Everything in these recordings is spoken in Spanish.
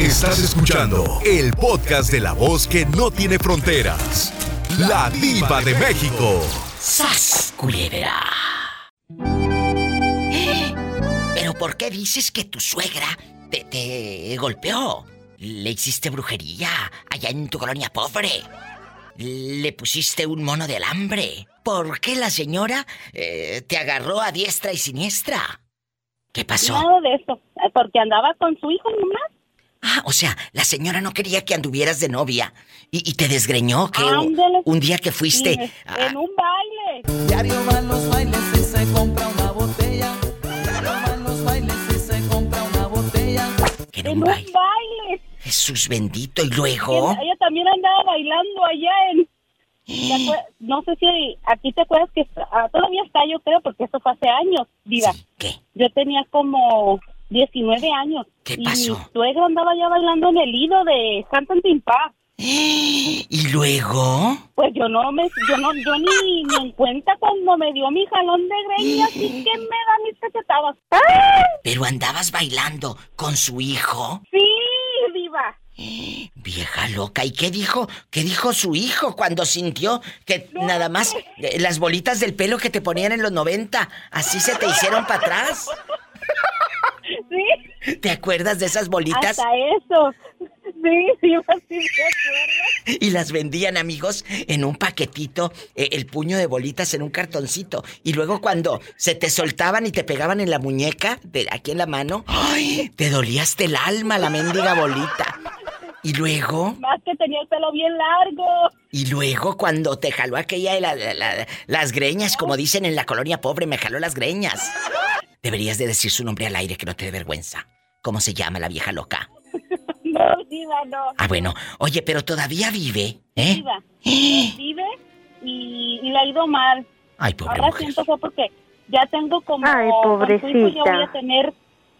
Estás escuchando el podcast de la voz que no tiene fronteras. La diva de México. ¡Sas, culebra! ¿Pero por qué dices que tu suegra te, te golpeó? ¿Le hiciste brujería allá en tu colonia pobre? ¿Le pusiste un mono de alambre? ¿Por qué la señora eh, te agarró a diestra y siniestra? ¿Qué pasó? Nada de eso, porque andaba con su hijo nomás. Ah, o sea, la señora no quería que anduvieras de novia y, y te desgreñó que Ándale. un día que fuiste... En, a- en un baile. Diario va a los bailes y se compra una botella. Diario va a los bailes y se compra una botella. en En un un baile. baile. Jesús bendito, y Y luego... Ella también andaba bailando allá en... ¿te acue- No sé si aquí te acuerdas que ah, todavía está, yo creo, porque eso fue hace años, Diva. Sí, ¿Qué? Yo tenía como 19 años. ¿Qué y pasó? mi suegra andaba ya bailando en el hilo de Cantan Timpá. ¿Y luego? Pues yo no me, yo no, yo ni, ni en cuenta cuando me dio mi jalón de greñas y que me da mis cachetadas. Pero andabas bailando con su hijo. Sí, diva. Vieja loca. ¿Y qué dijo? ¿Qué dijo su hijo cuando sintió que nada más las bolitas del pelo que te ponían en los 90 así se te hicieron para atrás? Sí, ¿Te acuerdas de esas bolitas? hasta eso. Sí, diva, sí me acuerdo. Y las vendían, amigos, en un paquetito, eh, el puño de bolitas en un cartoncito. Y luego cuando se te soltaban y te pegaban en la muñeca, de aquí en la mano, ¡ay! Te dolía hasta el alma la mendiga bolita. Y luego, Más que tenía el pelo bien largo. y luego cuando te jaló aquella de la- la- la- las greñas, como dicen en la colonia pobre, me jaló las greñas. Deberías de decir su nombre al aire que no te dé vergüenza. ¿Cómo se llama la vieja loca? No, diva, no. Ah, bueno. Oye, pero todavía vive, ¿eh? Diva. Vive y, y le ha ido mal. Ay, pobre Ahora mujer. siento fue porque ya tengo como... Ay, Ya voy pobrecita. a tener...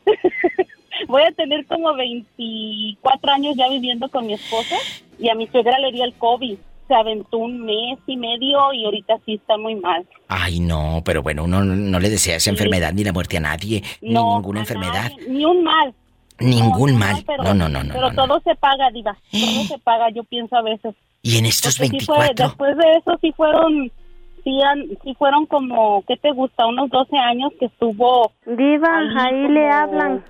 voy a tener como 24 años ya viviendo con mi esposa y a mi suegra le dio el COVID. Se aventó un mes y medio y ahorita sí está muy mal. Ay, no, pero bueno, uno no, no le desea esa enfermedad ni la muerte a nadie, ni No, ninguna a enfermedad, nadie, ni un mal. ningún No, mal. pero- no, no, no, no. Pero no, no. todo se paga, Diva. Todo se paga, yo pienso a veces. Y en estos Porque sí fue- 24, después de eso sí fueron, sí, sí fueron como, ¿qué te gusta? Unos 12 años que estuvo... Diva, Ahí ahí como- le hablan.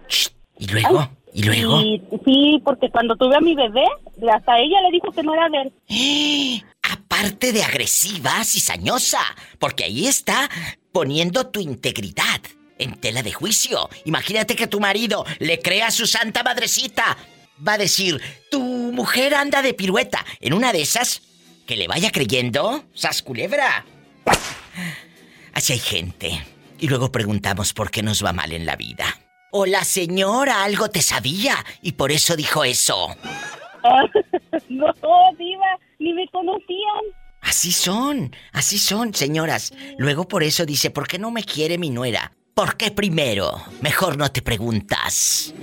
Y luego, y luego, Y, sí, porque cuando tuve a mi bebé, hasta ella le dijo que no era de aparte de agresiva, cizañosa, porque ahí está poniendo tu integridad en tela de juicio. Imagínate que tu marido le crea a su santa madrecita. Va a decir, tu mujer anda de pirueta. En una de esas, que le vaya creyendo, sas culebra. Así hay gente. Y luego preguntamos por qué nos va mal en la vida. O la señora algo te sabía y por eso dijo eso. no, diva, ni me conocían. Así son, así son, señoras. Luego por eso dice, ¿por qué no me quiere mi nuera? ¿Por qué primero? Mejor no te preguntas.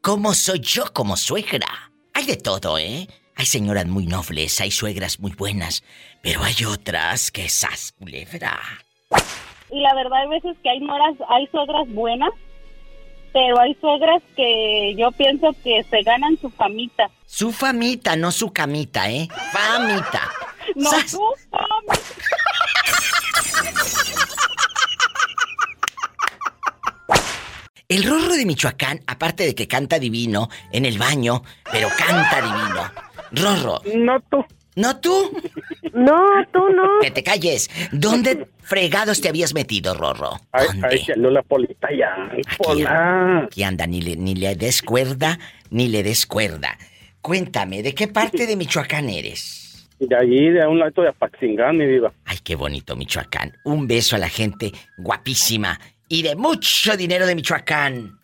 ¿Cómo soy yo como suegra? Hay de todo, ¿eh? Hay señoras muy nobles, hay suegras muy buenas, pero hay otras que esas culebra. Y la verdad hay veces que hay nueras, hay suegras buenas, pero hay suegras que yo pienso que se ganan su famita. Su famita, no su camita, ¿eh? Famita. No ¡Sas! su famita. El rorro de Michoacán, aparte de que canta divino en el baño, pero canta divino. Rorro, No tú. ¿No tú? No, tú no. Que te calles. ¿Dónde fregados te habías metido, Rorro? Ay, ¿Dónde? ay, que no la polita ya. Ay, Aquí, aquí anda, ni le, ni le des cuerda, ni le des cuerda. Cuéntame, ¿de qué parte de Michoacán eres? De allí, de un lado de Apaxingán, mi diva. Ay, qué bonito Michoacán. Un beso a la gente guapísima y de mucho dinero de Michoacán.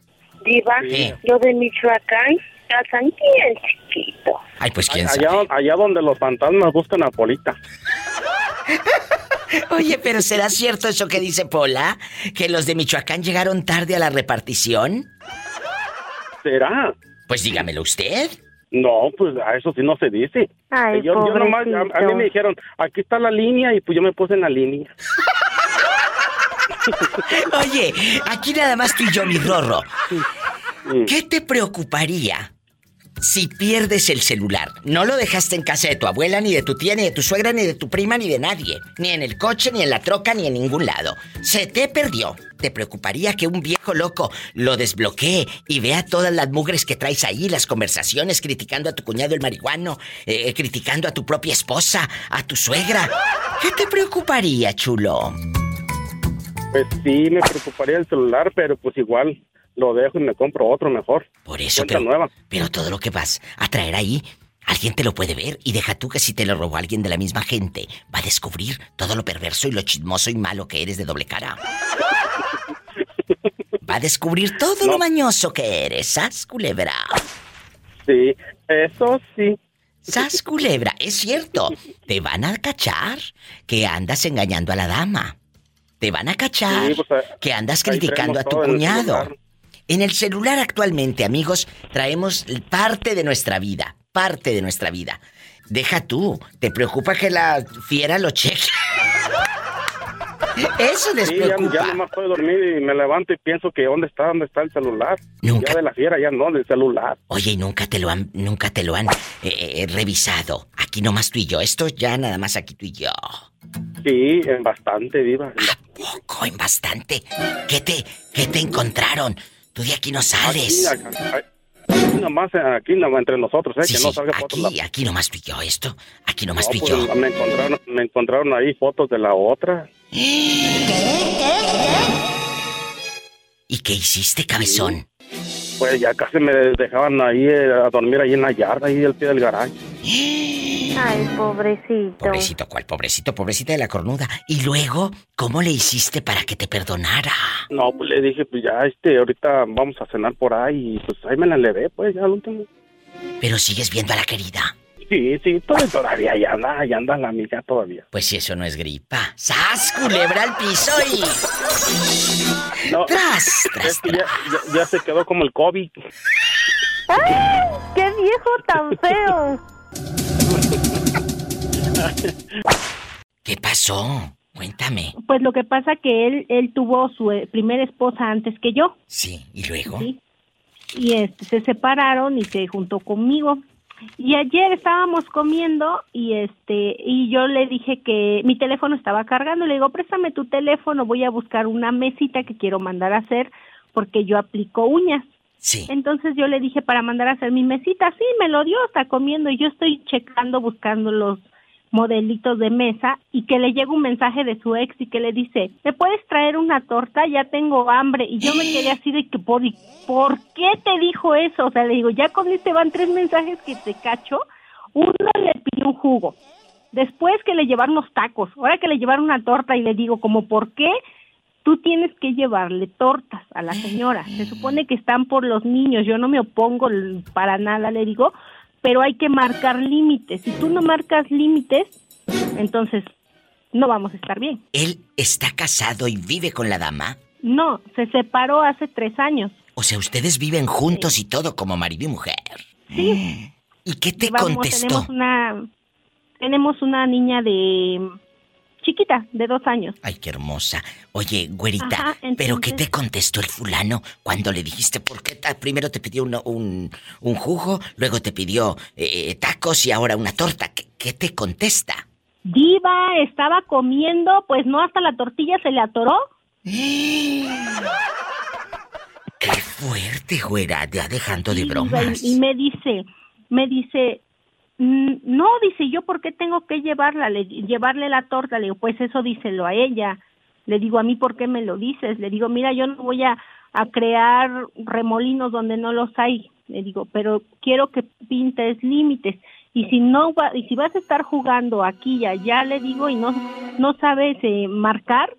Diva, Sí. lo de Michoacán, están bien chiquito. Ay, pues quién Allá, sabe. allá donde los fantasmas buscan a Polita. Oye, pero ¿será cierto eso que dice Pola? ¿Que los de Michoacán llegaron tarde a la repartición? ¿Será? Pues dígamelo usted. No, pues a eso sí no se dice. Ay, yo, yo nomás, a, a mí me dijeron, aquí está la línea y pues yo me puse en la línea. Oye, aquí nada más tú y yo, mi Rorro. ¿Qué te preocuparía Si pierdes el celular, no lo dejaste en casa de tu abuela, ni de tu tía, ni de tu suegra, ni de tu prima, ni de nadie. Ni en el coche, ni en la troca, ni en ningún lado. Se te perdió. ¿Te preocuparía que un viejo loco lo desbloquee y vea todas las mugres que traes ahí, las conversaciones, criticando a tu cuñado el marihuano, eh, criticando a tu propia esposa, a tu suegra? ¿Qué te preocuparía, chulo? Pues sí, me preocuparía el celular, pero pues igual lo dejo y me compro otro mejor. Por eso, pero, nueva. pero todo lo que vas a traer ahí, alguien te lo puede ver y deja tú que si te lo robó alguien de la misma gente, va a descubrir todo lo perverso y lo chismoso y malo que eres de doble cara. Va a descubrir todo lo mañoso que eres, sas culebra. Sí, eso sí. Sas culebra, es cierto. Te van a cachar que andas engañando a la dama. Te van a cachar Sí, pues, que andas criticando a tu cuñado. En el celular actualmente, amigos, traemos parte de nuestra vida, parte de nuestra vida. Deja tú, ¿te preocupa que la fiera lo cheque? Eso les Sí, ya, preocupa. ya nomás puedo dormir y me levanto y pienso que dónde está, dónde está el celular. Nunca- Ya de la fiera, ya no, del celular. Oye, ¿y nunca te lo han, nunca te lo han eh, eh, revisado? Aquí nomás tú y yo. Esto ya nada más aquí tú y yo. Sí, en bastante, viva. ¿A poco? En bastante. ¿Qué te, qué te encontraron? Tú de aquí no sales. Aquí, aquí nomás, aquí nomás entre nosotros, ¿eh? Sí, que no sí, salga fotos. aquí, aquí nomás tú y yo. Esto, aquí nomás No, tú y pues, yo. me encontraron, me encontraron ahí fotos de la otra. ¿Y qué hiciste, cabezón? Pues ya casi me dejaban ahí eh, a dormir ahí en la yarda, ahí al pie del garaje. Ay, pobrecito. Pobrecito, ¿cuál? Pobrecito, pobrecita de la cornuda. Y luego, ¿cómo le hiciste para que te perdonara? No, pues le dije, pues ya, este, ahorita vamos a cenar por ahí. Y pues ahí me la levé, pues ya al último. Pero sigues viendo a la querida. Sí, sí, todavía, todavía ahí anda, ahí anda la amiga todavía. Pues si eso no es gripa. ¡Sas, culebra al piso y... No, ¡Tras, es tras, que ya, ya, ya se quedó como el COVID. ¡Ay! ¡Qué viejo tan feo! ¿Qué pasó? Cuéntame. Pues lo que pasa que él él tuvo su eh, primera esposa antes que yo, Sí, ¿y luego? ¿sí? Y este se separaron y se juntó conmigo. Y ayer estábamos comiendo y este y yo le dije que mi teléfono estaba cargando, le digo, "Préstame tu teléfono, voy a buscar una mesita que quiero mandar a hacer porque yo aplico uñas." Sí. Entonces yo le dije para mandar a hacer mi mesita, sí, me lo dio, está comiendo y yo estoy checando, buscando los modelitos de mesa y que le llega un mensaje de su ex y que le dice, ¿me puedes traer una torta? Ya tengo hambre. Y yo me quedé así de que, ¿por, ¿por qué te dijo eso? O sea, le digo, ya con este van tres mensajes que te cacho. Uno le pidió un jugo. Después que le llevaron los tacos. Ahora que le llevaron una torta y le digo, como, ¿por qué? Tú tienes que llevarle tortas a la señora. Se supone que están por los niños. Yo no me opongo para nada, le digo, pero hay que marcar límites. Si tú no marcas límites, entonces no vamos a estar bien. ¿Él está casado y vive con la dama? No, se separó hace tres años. O sea, ustedes viven juntos y todo como marido y mujer. Sí. ¿Y qué te Vamos, contestó? Tenemos una, tenemos una niña de chiquita, de dos años. Ay, qué hermosa. Oye, güerita, Ajá, ¿pero qué te contestó el fulano cuando le dijiste por qué primero te pidió un, un, un jugo, luego te pidió eh, tacos y ahora una torta? ¿Qué, qué te contesta? Diva estaba comiendo, pues no hasta la tortilla se le atoró. ¡Qué fuerte, güera! Ya dejando de bromas. Y, me dice, me dice, "Mm, no, dice yo, ¿por qué tengo que llevarla? Le, llevarle la torta. Le digo, pues eso díselo a ella. Le digo, a mí, ¿por qué me lo dices? Le digo, mira, yo no voy a, a crear remolinos donde no los hay. Le digo, pero quiero que pintes límites. Y si no va, y si vas a estar jugando aquí y allá, le digo, y no, no sabes eh, marcar,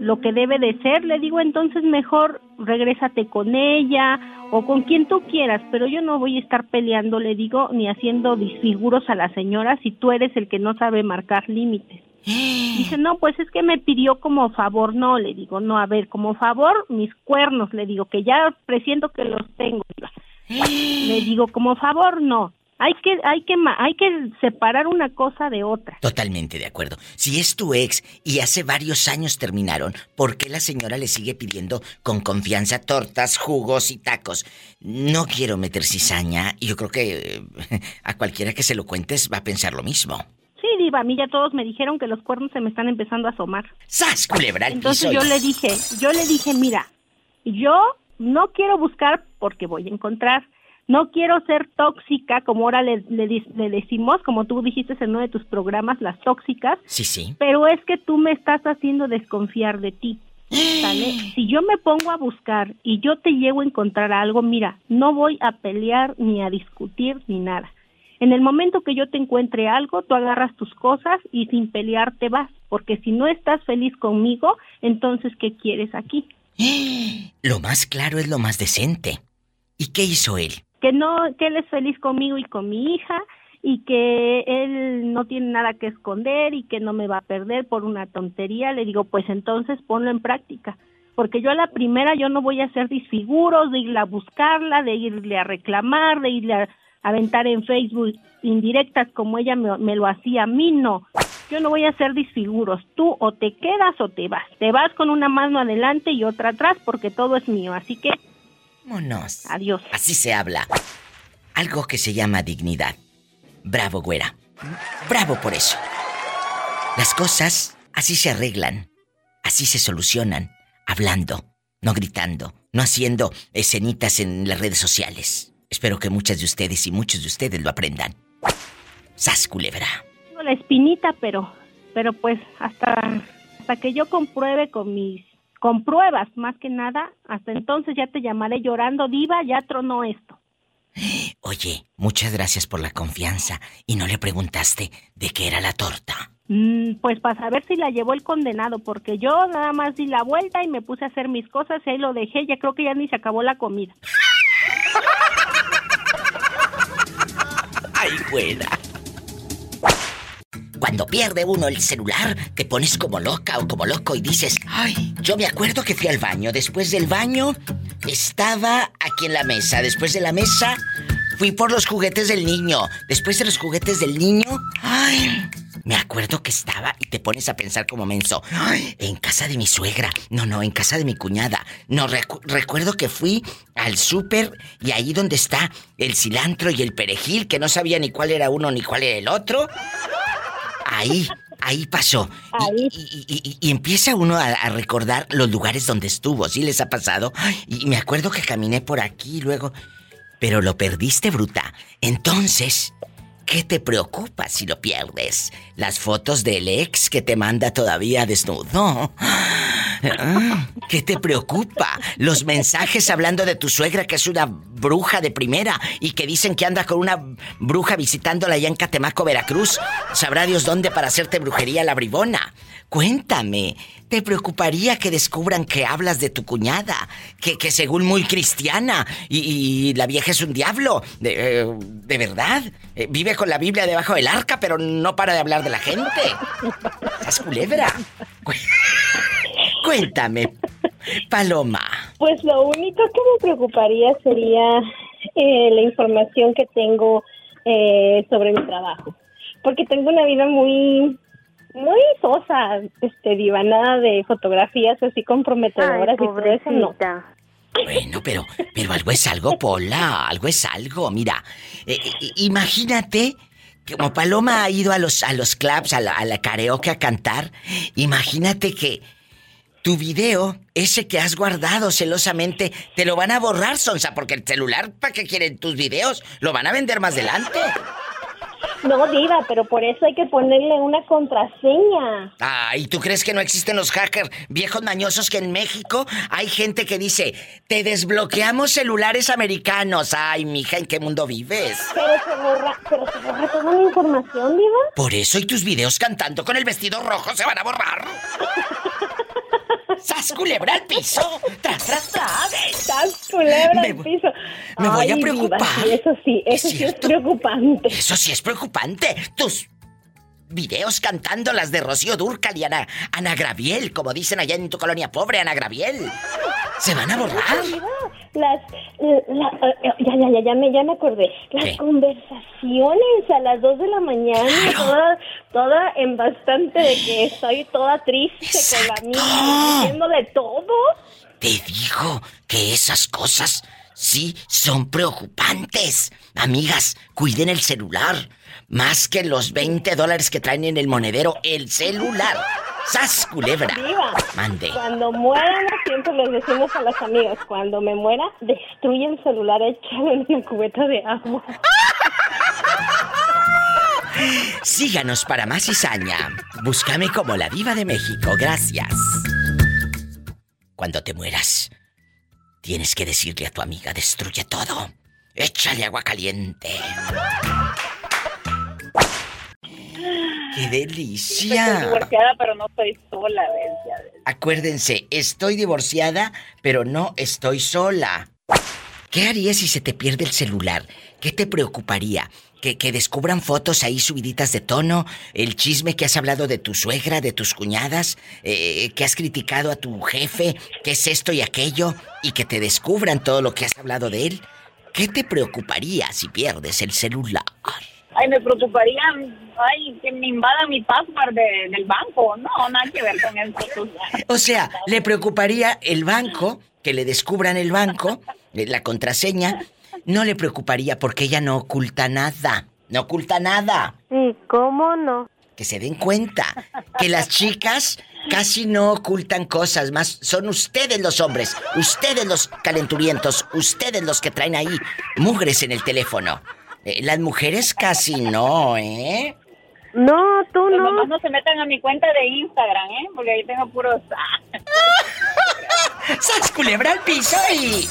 lo que debe de ser, le digo, entonces mejor regrésate con ella o con quien tú quieras, pero yo no voy a estar peleando, le digo, ni haciendo disfiguros a la señora si tú eres el que no sabe marcar límites. Dice, no, pues es que me pidió como favor, no, le digo, no, a ver, como favor, mis cuernos, le digo, que ya presiento que los tengo. Le digo, como favor, no, Hay que, hay que, hay que separar una cosa de otra. Totalmente de acuerdo. Si es tu ex y hace varios años terminaron, ¿por qué la señora le sigue pidiendo con confianza tortas, jugos y tacos? No quiero meter cizaña y yo creo que eh, a cualquiera que se lo cuentes va a pensar lo mismo. Sí, diva, a mí ya todos me dijeron que los cuernos se me están empezando a asomar. ¡Sas, culebra al Entonces piso! yo le dije, yo le dije, mira, yo no quiero buscar porque voy a encontrar. No quiero ser tóxica, como ahora le, le di- le decimos, como tú dijiste en uno de tus programas, las tóxicas, Sí, sí. pero es que tú me estás haciendo desconfiar de ti. ¿sale? Si yo me pongo a buscar y yo te llego a encontrar algo, mira, no voy a pelear ni a discutir ni nada. En el momento que yo te encuentre algo, tú agarras tus cosas y sin pelear te vas, porque si no estás feliz conmigo, entonces ¿qué quieres aquí? Lo más claro es lo más decente. ¿Y qué hizo él? Que no, que él es feliz conmigo y con mi hija y que él no tiene nada que esconder y que no me va a perder por una tontería. Le digo, pues entonces ponlo en práctica. Porque yo a la primera yo no voy a hacer disfiguros de irle a buscarla, de irle a reclamar, de irle a aventar en Facebook indirectas como ella me, me lo hacía a mí, no. Yo no voy a hacer disfiguros. Tú o te quedas o te vas. Te vas con una mano adelante y otra atrás porque todo es mío. Así que Vámonos. adiós. Así se habla. Algo que se llama dignidad. Bravo, güera. Bravo por eso. Las cosas así se arreglan. Así se solucionan. Hablando, no gritando, no haciendo escenitas en las redes sociales. Espero que muchas de ustedes y muchos de ustedes lo aprendan. Sas culebra. Tengo la espinita, pero, pero pues hasta, hasta que yo compruebe con mis, con pruebas más que nada, hasta entonces ya te llamaré llorando, diva, ya tronó esto. Oye, muchas gracias por la confianza. Y no le preguntaste de qué era la torta. Mm, pues para saber si la llevó el condenado, porque yo nada más di la vuelta y me puse a hacer mis cosas y ahí lo dejé, ya creo que ya ni se acabó la comida. Ay, güera. Cuando pierde uno el celular, te pones como loca o como loco y dices, ay, yo me acuerdo que fui al baño. Después del baño, estaba aquí en la mesa. Después de la mesa, fui por los juguetes del niño. Después de los juguetes del niño, ay, me acuerdo que estaba y te pones a pensar como menso. Ay, en casa de mi suegra. No, no, en casa de mi cuñada. No, recu- recuerdo que fui al súper y ahí donde está el cilantro y el perejil, que no sabía ni cuál era uno ni cuál era el otro. Ahí, ahí pasó. Y- Ahí. Y, y- y- y empieza uno a, a recordar los lugares donde estuvo, ¿sí les ha pasado? Y me acuerdo que caminé por aquí y luego... Pero lo perdiste, bruta. Entonces, ¿qué te preocupa si lo pierdes? ¿Las fotos del ex que te manda todavía desnudo? ¿Qué te preocupa? Los mensajes hablando de tu suegra que es una bruja de primera y que dicen que anda con una bruja visitándola allá en Catemaco, Veracruz. Sabrá Dios dónde para hacerte brujería la bribona. Cuéntame, ¿te preocuparía que descubran que hablas de tu cuñada? Que, que según muy cristiana y, la vieja es un diablo. ¿De, eh, ¿de verdad? Eh, vive con la Biblia debajo del arca, pero no para de hablar de la gente. Es culebra. Cu- Cuéntame, Paloma. Pues lo único que me preocuparía sería eh, la información que tengo eh, sobre mi trabajo. Porque tengo una vida muy, muy sosa, este, diva, nada de fotografías así Ay, comprometedoras y todo eso, no. Bueno, pero, pero algo es algo, Pola, algo es algo. Mira, eh, eh, imagínate que como Paloma ha ido a los, a los clubs, a la, a la karaoke a cantar, imagínate que tu video, ese que has guardado celosamente, te lo van a borrar, Sonsa, porque el celular, ¿para qué quieren tus videos? Lo van a vender más adelante. No, diva, pero por eso hay que ponerle una contraseña. Ah, ¿y tú crees que no existen los hackers viejos mañosos que en México hay gente que dice, te desbloqueamos celulares americanos? Ay, mija, ¿en qué mundo vives? Pero se borra, pero se borra toda la información, diva. Por eso y tus videos cantando con el vestido rojo se van a borrar. ¡Sas culebra al piso! ¡Tras, tras, tras! Estás culebra al piso. me voy a preocupar. diva, sí, eso sí, ¿Es eso sí es preocupante. Eso sí es preocupante. Tus videos cantando las de Rocío Dúrcal y Ana, Ana Graviel, como dicen allá en tu colonia pobre, Ana Graviel. ¿Se van a borrar? Las, la- eh, ya, ya, ya, ya me, ya me acordé. Las ¿Qué? conversaciones a las 2 de la mañana, Claro. toda, toda en bastante de que estoy toda triste con la amiga, diciéndole todo. Te digo que esas cosas sí son preocupantes. Amigas, cuiden el celular. Más que los 20 dólares que traen en el monedero, el celular. ¡Sas, culebra! Viva. Mande. Cuando muéramos, siempre les decimos a las amigas, cuando me muera, destruye el celular, échalo en una cubeta de agua. Síganos para más cizaña. Búscame como la diva de México. Gracias. Cuando te mueras, tienes que decirle a tu amiga, destruye todo. Échale agua caliente. ¡Qué Estoy delicia! divorciada, pero no estoy sola, ¿ves? Acuérdense, estoy divorciada, pero no estoy sola. ¿Qué harías si se te pierde el celular? ¿Qué te preocuparía? ¿Que, que descubran fotos ahí subiditas de tono? ¿El chisme que has hablado de tu suegra, de tus cuñadas? Eh, ¿Que has criticado a tu jefe? ¿Qué es esto y aquello? Y que te descubran todo lo que has hablado de él. ¿Qué te preocuparía si pierdes el celular? Ay, me preocuparía, ay, que me invadan mi password de- del banco. No, nada que ver con eso. O sea, le preocuparía el banco, que le descubran el banco, eh, la contraseña. No le preocuparía porque ella no oculta nada. No oculta nada. ¿Y cómo no? Que se den cuenta que las chicas casi no ocultan cosas más. Son ustedes los hombres, ustedes los calenturientos, ustedes los que traen ahí mugres en el teléfono. Eh, las mujeres casi no, ¿eh? No, tú Pues no. nomás no se metan a mi cuenta de Instagram, ¿eh? Porque ahí tengo puros... ¡Sas culebra al piso y.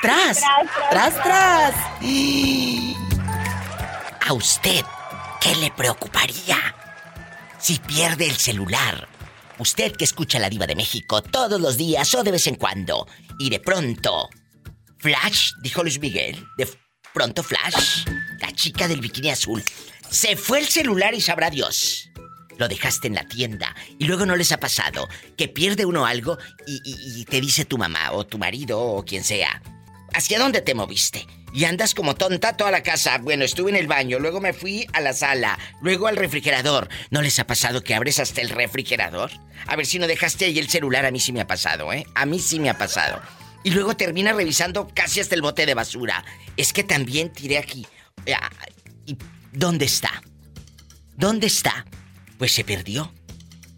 ¡Tras! Tras, ¡Tras, tras! ¿A usted qué le preocuparía si pierde el celular? Usted que escucha la Diva de México todos los días o de vez en cuando, y de pronto. Flash, dijo Luis Miguel. De pronto, Flash, la chica del bikini azul. Se fue el celular y sabrá Dios. Lo dejaste en la tienda y luego no les ha pasado que pierde uno algo y, te dice tu mamá o tu marido o quien sea. ¿Hacia dónde te moviste? Y andas como tonta toda la casa. Bueno, estuve en el baño, luego me fui a la sala, luego al refrigerador. ¿No les ha pasado que abres hasta el refrigerador? A ver si no dejaste ahí el celular, a mí sí me ha pasado, ¿eh? A mí sí me ha pasado. Y luego termina revisando casi hasta el bote de basura. Es que también tiré aquí. Ah, ¿Y dónde está? ¿Dónde está? Pues se perdió.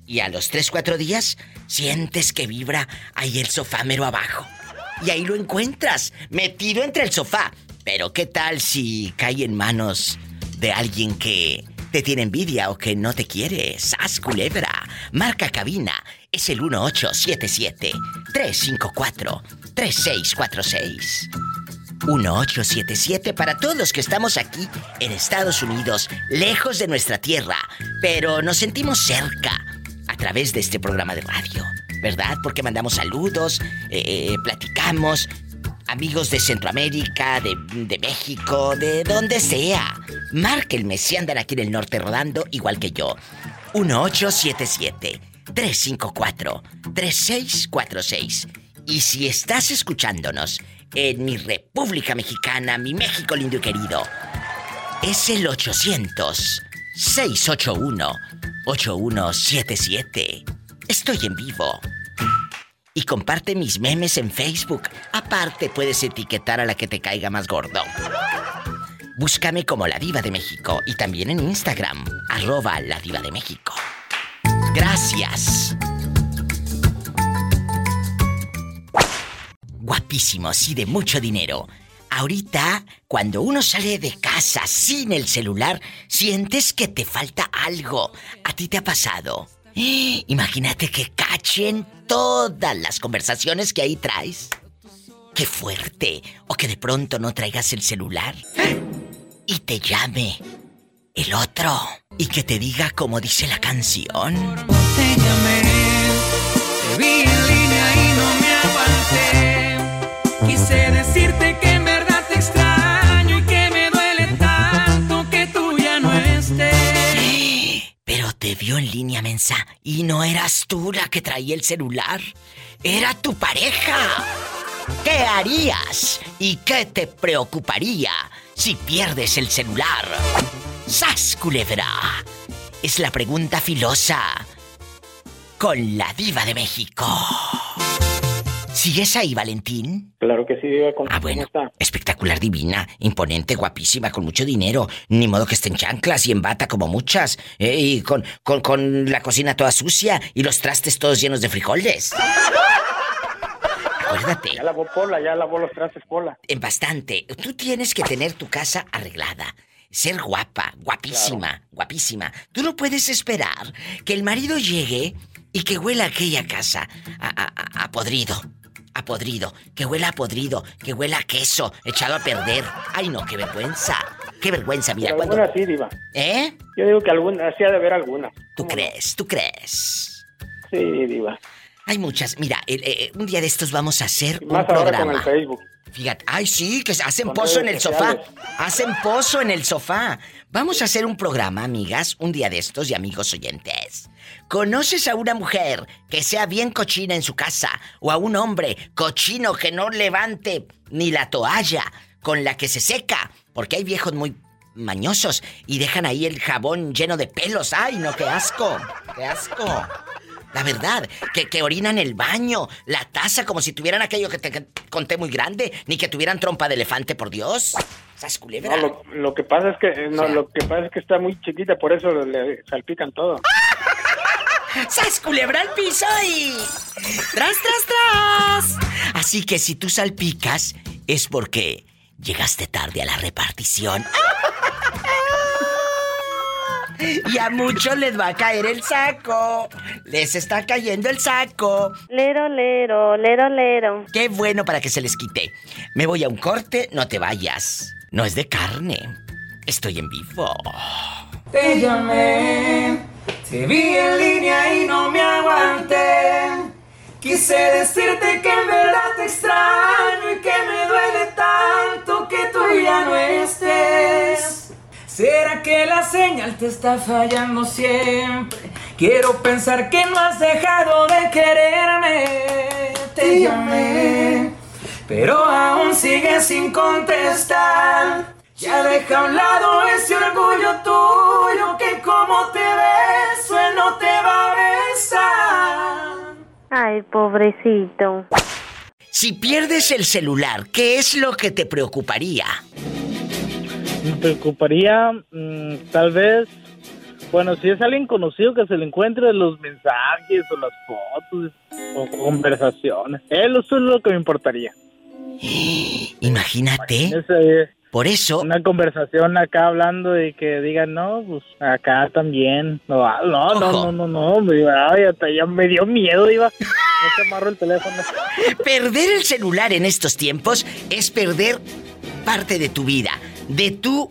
Y a los 3, 4 días sientes que vibra ahí el sofá mero abajo. Y ahí lo encuentras, metido entre el sofá. Pero ¿qué tal si cae en manos de alguien que te tiene envidia o que no te quiere? ¡Sas culebra! Marca cabina es el 1877-354-3646. 1877 para todos los que estamos aquí en Estados Unidos, lejos de nuestra tierra, pero nos sentimos cerca a través de este programa de radio, ¿verdad? Porque mandamos saludos, eh, platicamos, amigos de Centroamérica, de, de México, de donde sea. Márquenme si andan aquí en el norte rodando, igual que yo. 1877 354 3646. Y si estás escuchándonos en mi República Mexicana, mi México lindo y querido, es el 800-681-8177. Estoy en vivo. Y comparte mis memes en Facebook. Aparte, puedes etiquetar a la que te caiga más gordo. Búscame como La Diva de México y también en Instagram, arroba La Diva de México. Gracias. Guapísimos y de mucho dinero. Ahorita, cuando uno sale de casa sin el celular, sientes que te falta algo. ¿A ti te ha pasado? Imagínate que cachen todas las conversaciones que ahí traes. Qué fuerte. O que de pronto no traigas el celular y te llame el otro y que te diga como dice la canción. Te Quise decirte que en verdad te extraño y que me duele tanto que tú ya no estés. Pero te vio en línea mensa y no eras tú la que traía el celular, era tu pareja. ¿Qué harías y qué te preocuparía si pierdes el celular? ¡Sas, culebra! Es la pregunta filosa con la diva de México. ¿Sigues ahí, Valentín? Claro que sí, Diva. ¿Cómo, Ah, bueno. está? Espectacular, divina, imponente, guapísima, con mucho dinero. Ni modo que esté en chanclas y en bata como muchas. eh, y con, con, con la cocina toda sucia y los trastes todos llenos de frijoles. Acuérdate, Ya lavó Pola, ya lavó los trastes Pola. en bastante. Tú tienes que tener tu casa arreglada. Ser guapa, guapísima, guapísima. Tú no puedes esperar que el marido llegue y que huela aquella casa a- a podrido. A podrido. Que huela a podrido. Que huela a queso echado a perder. Ay, no, qué vergüenza. Qué vergüenza, mira, Pero cuando. algunas sí, Diva. ¿Eh? Yo digo que algunas, sí ha de haber algunas. ¿Tú crees? ¿Tú crees? Sí, Diva. Hay muchas. Mira, el- eh, un día de estos vamos a hacer Y un más ahora con programa. el Facebook. Fíjate, ay sí, que hacen Con pozo en el sofá. Hacen pozo en el sofá. Vamos a hacer un programa, amigas, un día de estos y amigos oyentes. ¿Conoces a una mujer que sea bien cochina en su casa o a un hombre cochino que no levante ni la toalla con la que se seca? Porque hay viejos muy mañosos y dejan ahí el jabón lleno de pelos. ¡Ay, no, qué asco! ¡Qué asco! La verdad, que, que orinan el baño, la taza, como si tuvieran aquello que te que conté muy grande, ni que tuvieran trompa de elefante, por Dios. Esas culebras. No, lo, lo que pasa es que eh, no, O sea. lo que pasa es que está muy chiquita, por eso le salpican todo. ¡Sas culebra al piso y. ¡Tras, tras, tras! Así que si tú salpicas, es porque llegaste tarde a la repartición. Y a muchos les va a caer el saco. Les está cayendo el saco. Lero, lero, lero, lero. Qué bueno para que se les quite. Me voy a un corte, no te vayas. No es de carne. Estoy en vivo. Te llamé, te vi en línea y no me aguanté. Quise decirte que en verdad te extraño y que me duele tanto que tú ya no estés. ¿Será que la señal te está fallando siempre? Quiero pensar que no has dejado de quererme. Te llamé, pero aún sigues sin contestar. Ya deja a un lado ese orgullo tuyo que como te beso él no te va a besar. Ay, pobrecito. Si pierdes el celular, ¿qué es lo que te preocuparía? Me preocuparía, mm, tal vez, bueno, si es alguien conocido que se le encuentre los mensajes o las fotos o conversaciones. Eso es lo que me importaría. Imagínate. Por eso, una conversación acá hablando y que digan, no, pues acá también. No, ah, no, no, Ojo. no, no, no, me, ay, hasta ya me dio miedo, iba. No se amarro el teléfono. perder el celular en estos tiempos es perder parte de tu vida, de tu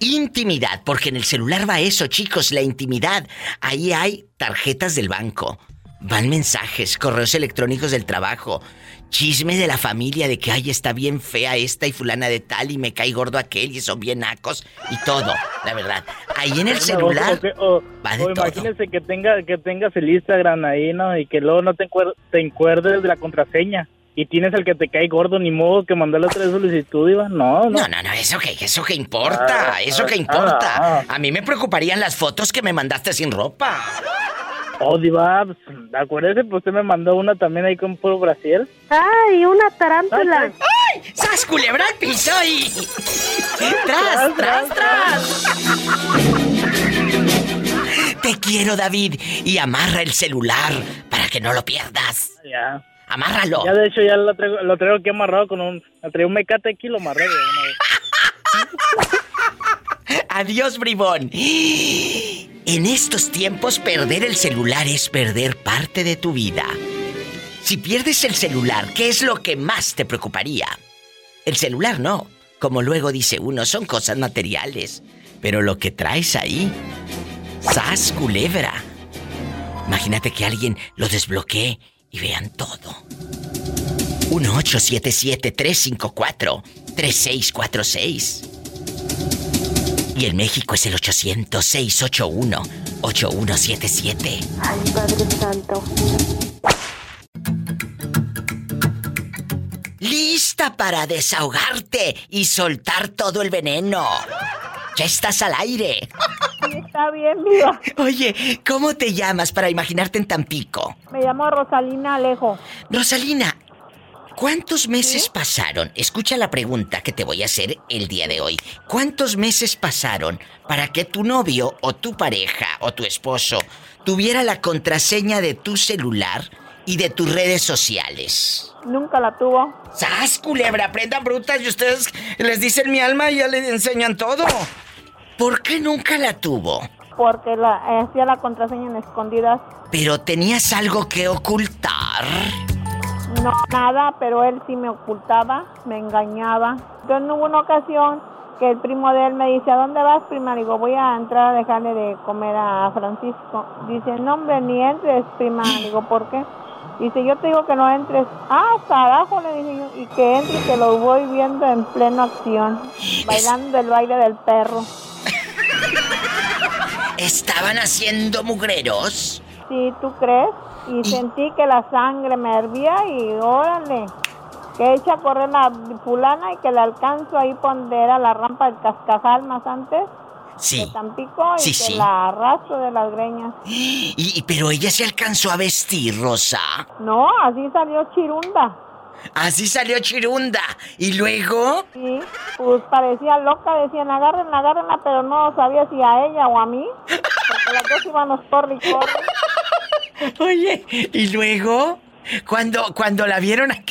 intimidad, porque en el celular va eso, chicos, la intimidad. Ahí hay tarjetas del banco, van mensajes, correos electrónicos del trabajo, chisme de la familia de que ay está bien fea esta y fulana de tal y me cae gordo aquel y son bien nacos y todo, la verdad. Ahí en el celular O, o que- o- va de todo. imagínese que tenga que tengas el Instagram ahí, ¿no? Y que luego no te, encuer- te encuerdes de la contraseña. Y tienes el que te cae gordo, ni modo que mandarle otra solicitud, Iba. No, no. No, no, no, eso que, eso que importa, Ah, eso que ah, importa. ah. A mí me preocuparían las fotos que me mandaste sin ropa. Oh, Diva, pues, acuérdese, pues usted me mandó una también ahí con puro Brasil. Ay, una tarántula. ¡Ay! ¡Sas culebra al piso y... ¡Tras, tras, tras! Te quiero, David, y amarra el celular para que no lo pierdas. Ya. Amárralo. Ya de hecho ya lo traigo, lo traigo aquí amarrado con un... Traigo un mecate aquí y lo amarré de una vez. Adiós, bribón. En estos tiempos perder el celular es perder parte de tu vida. Si pierdes el celular, ¿qué es lo que más te preocuparía? El celular no. Como luego dice uno, son cosas materiales. Pero lo que traes ahí, sas culebra. Imagínate que alguien lo desbloquee y vean todo. 1877-354-3646. Y en México es el 800-681-8177. 8177. Ay, Padre Santo. Lista para desahogarte y soltar todo el veneno. Ya estás al aire. Está bien, viva. Oye, ¿cómo te llamas para imaginarte en Tampico? Me llamo Rosalina Alejo. Rosalina, ¿cuántos meses pasaron? Escucha la pregunta que te voy a hacer el día de hoy. ¿Cuántos meses pasaron para que tu novio o tu pareja o tu esposo tuviera la contraseña de tu celular y de tus redes sociales? Nunca la tuvo. ¡Sas, culebra! Aprendan brutas y ustedes les dicen mi alma y ya les enseñan todo. ¿Por qué nunca la tuvo? Porque la, eh, hacía la contraseña en escondidas. Pero tenías algo que ocultar. No, nada, pero él sí me ocultaba, me engañaba. Entonces hubo una ocasión que el primo de él me dice, ¿a dónde vas, prima? Digo, voy a entrar a dejarle de comer a Francisco. Dice, no, hombre, ni entres, prima. Digo, ¿por qué? Dice, yo te digo que no entres. Ah, carajo, le dije yo. Y que entre, que lo voy viendo en pleno acción. Bailando el baile del perro. ¿Estaban haciendo mugreros? Sí, ¿tú crees? Y sentí que la sangre me hervía y órale. Que echa a correr la fulana y que le alcanzo ahí donde era la rampa del cascajal más antes. Sí. De Tampico y Sí, sí. la arrastro de las greñas. Y, y- pero ella se alcanzó a vestir, Rosa. No, así salió chirunda. Así salió Chirunda. Y luego. Sí, pues parecía loca, decían agárrenla, agárrenla, pero no sabía si a ella o a mí. Porque las dos íbamos corre y corre. Oye, y luego. Cuando, cuando la vieron aqu-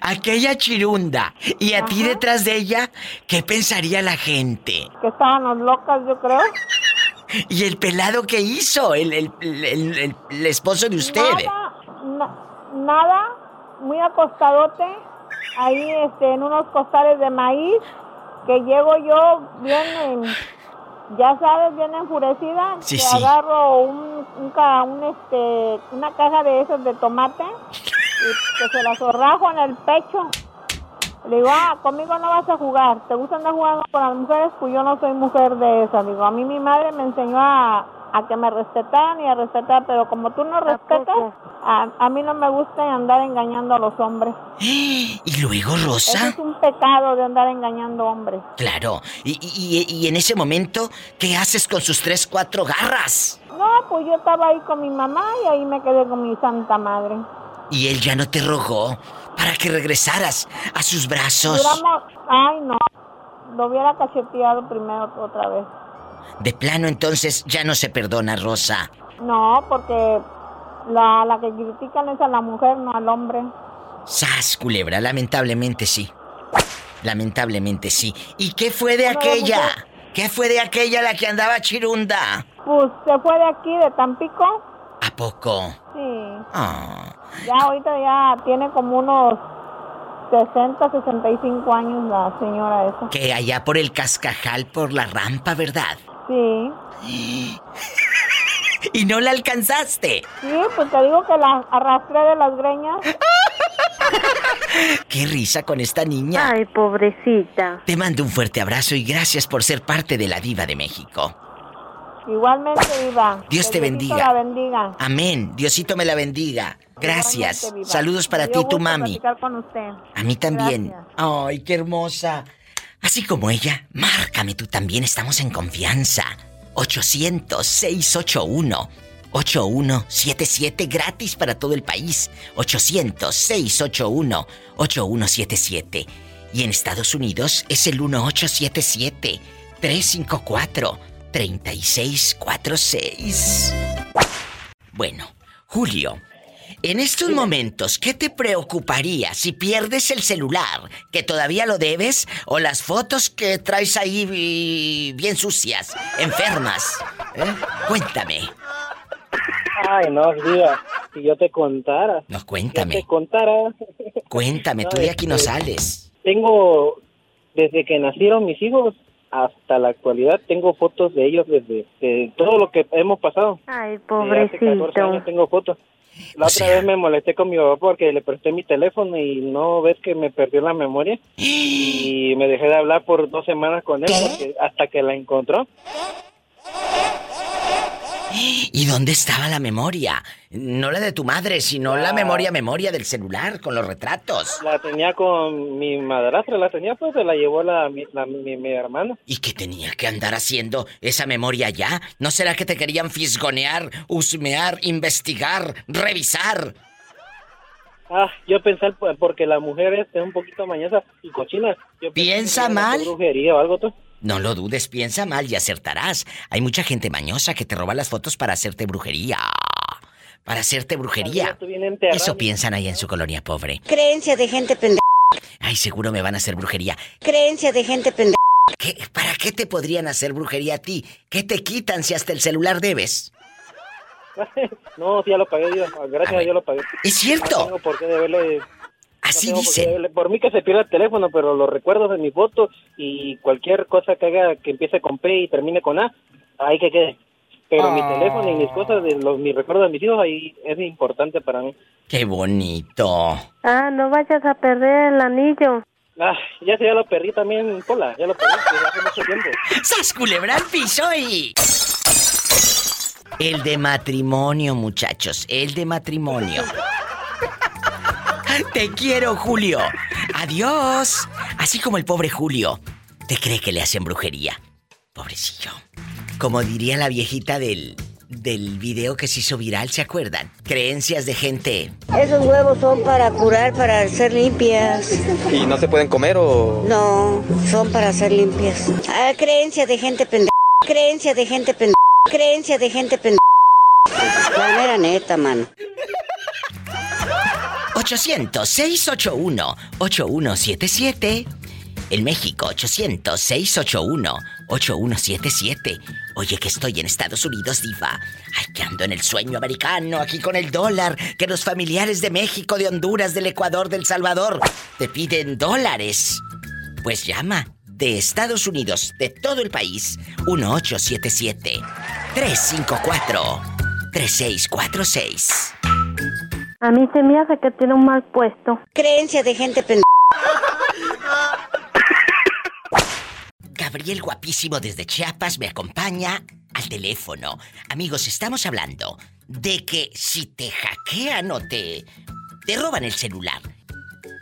aquella Chirunda y a ti detrás de ella, ¿qué pensaría la gente? Que estábamos locas, yo creo. ¿Y el pelado que hizo? El, el- el- esposo de ustedes. Nada, na- nada, muy acostadote, ahí este, en unos costales de maíz, que llego yo bien, en- ya sabes, bien enfurecida, Sí, que sí. agarro un, un, un, este, una caja de esos de tomate y que se la zorrajo en el pecho. Le digo, ah, conmigo no vas a jugar. ¿Te gusta andar jugando con las mujeres? Pues yo no soy mujer de esa. Digo, a mí mi madre me enseñó a, a que me respetaran y a respetar, pero como tú no respetas, a, a mí no me gusta andar engañando a los hombres. Y luego, Eso Rosa. es un pecado de andar engañando hombres. Claro. Y, y- y- y en ese momento, ¿qué haces con sus tres, cuatro garras? No, pues yo estaba ahí con mi mamá y ahí me quedé con mi santa madre. Y él ya no te rogó para que regresaras a sus brazos. Ay no, lo hubiera cacheteado primero otra vez. De plano, entonces ya no se perdona, Rosa. No, porque la, la que critican es a la mujer, no al hombre. Sas, culebra, lamentablemente sí. Lamentablemente sí. ¿Y qué fue de aquella? ¿Qué fue de aquella la que andaba chirunda? Pues se fue de aquí, de Tampico. ¿A poco? Sí. Ah, Ya ahorita ya tiene como unos 60, 65 años la señora esa. que allá por el cascajal, por la rampa, ¿verdad? Sí. Y no la alcanzaste. Sí, pues te digo que la arrastré de las greñas. Qué risa con esta niña. Ay, pobrecita. Te mando un fuerte abrazo y gracias por ser parte de la diva de México. Igualmente, Viva. Dios te Diosito bendiga. la bendiga. Amén. Diosito me la bendiga. Gracias. Saludos para ti y tu mami. con usted. A mí también. Gracias. Ay, qué hermosa. Así como ella, márcame tú también, estamos en confianza. 800-681-8177 gratis para todo el país. 800-681-8177. Y en Estados Unidos es el 1877-354-3646. Bueno, Julio, en estos momentos, ¿qué te preocuparía si pierdes el celular, que todavía lo debes, o las fotos que traes ahí y, bien sucias, enfermas? ¿Eh? Cuéntame. Ay, no, diga, si yo te contara. No, Si cuéntame. te contara. Cuéntame, tú de aquí no este, sales. Tengo, desde que nacieron mis hijos hasta la actualidad, tengo fotos de ellos desde de todo lo que hemos pasado. Ay, De hace 14 años tengo fotos. La O otra sea- vez me molesté con mi papá porque le presté mi teléfono y no ves que me perdió la memoria y me dejé de hablar por dos semanas con él porque hasta que la encontró. ¿Y dónde estaba la memoria? No la de tu madre, sino la memoria, memoria del celular con los retratos. La tenía con mi madrastra, la tenía, pues se la llevó la, mi, la- mi, mi hermana. ¿Y qué tenía que andar haciendo esa memoria ya? ¿No será que te querían fisgonear, husmear, investigar, revisar? Ah, yo pensé, porque la mujer es un poquito mañosa y cochina. Yo ¿Piensa mal? brujería o algo. No lo dudes, piensa mal y acertarás. Hay mucha gente mañosa que te roba las fotos para hacerte brujería. Para hacerte brujería. Eso piensan ahí en su colonia pobre. Creencia de gente pendeja. Ay, seguro me van a hacer brujería. Creencia de gente pendeja. ¿Qué- ¿Para qué te podrían hacer brujería a ti? ¿Qué te quitan si hasta el celular debes? no, ya lo pagué, Diva. Gracias a Dios lo pagué. Es cierto. No tengo por qué deberle... Así no por dicen. mí que se pierda el teléfono, pero los recuerdos de mi foto y cualquier cosa que haga que empiece con P y termine con A, ahí que quede. Pero mi Ah. teléfono y mis cosas, de los, mis recuerdos de mis hijos, ahí es importante para mí. Qué bonito. Ah, no vayas a perder el anillo. Ah, ya se ya lo perdí también, Pola, ya lo perdí desde hace mucho tiempo. ¡Sas culebra al piso y... El de matrimonio, muchachos. El de matrimonio. Te quiero, Julio. Adiós. Así como el pobre Julio. ¿Te cree que le hacen brujería? Pobrecillo. Como diría la viejita del, del video que se hizo viral, ¿se acuerdan? Creencias de gente. Esos huevos son para curar, para ser limpias. ¿Y no se pueden comer o...? No, son para ser limpias. Ah, creencia de gente pendeja. Creencia de gente pendeja. Creencia de gente pendeja. La mera neta, mano. 800-681-8177. En México, 800-681-8177. Oye, que estoy en Estados Unidos, diva. Ay, que ando en el sueño americano, aquí con el dólar. Que los familiares de México, de Honduras, del Ecuador, del Salvador, te piden dólares. Pues llama de Estados Unidos, de todo el país, 1877-354-3646. A mí se me hace que tiene un mal puesto. Creencia de gente pendeja. Gabriel guapísimo desde Chiapas me acompaña al teléfono. Amigos, estamos hablando de que si te hackean o te te roban el celular.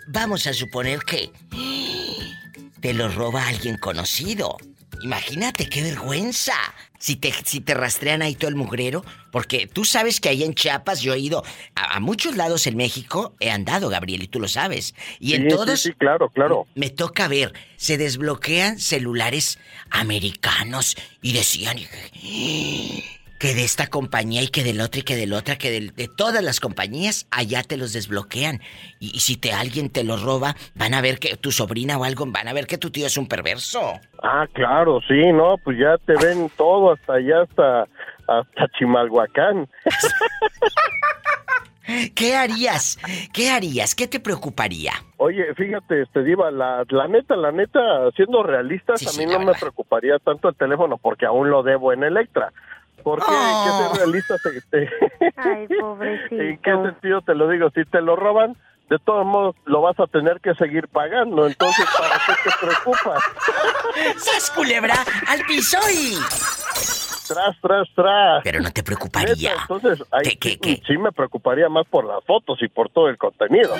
Vamos a suponer que te lo roba alguien conocido. Imagínate qué vergüenza. Si te, si te rastrean ahí todo el mugrero, porque tú sabes que ahí en Chiapas yo he ido a, a muchos lados en México, he andado, Gabriel, y tú lo sabes. Y en Sí, sí, todos sí, claro, claro. me toca ver, se desbloquean celulares americanos y decían que de esta compañía y que del otro y que del otra, que del- de, todas las compañías, allá te los desbloquean. Y, y si te alguien te los roba, van a ver que tu sobrina o algo, van a ver que tu tío es un perverso. Ah, claro, sí, no, pues ya te ven todo hasta allá, hasta, hasta Chimalhuacán. ¿Qué harías? ¿Qué harías? ¿Qué te preocuparía? Oye, fíjate, este Diva, la, la neta, la neta, siendo realistas, Sí, a mí no me preocuparía tanto el teléfono porque aún lo debo en Electra. ¿Por qué? Oh. ¿Qué ser realistas? Este, Ay, pobrecito. ¿En qué sentido te lo digo? Si te lo roban, de todos modos lo vas a tener que seguir pagando. Entonces, ¿para qué te preocupas? ¡Sas culebra al piso y... Tras, tras, tras. Pero no te preocuparía. Neta, entonces, ahí ¿Qué, qué, sí- qué? sí me preocuparía más por las fotos y por todo el contenido.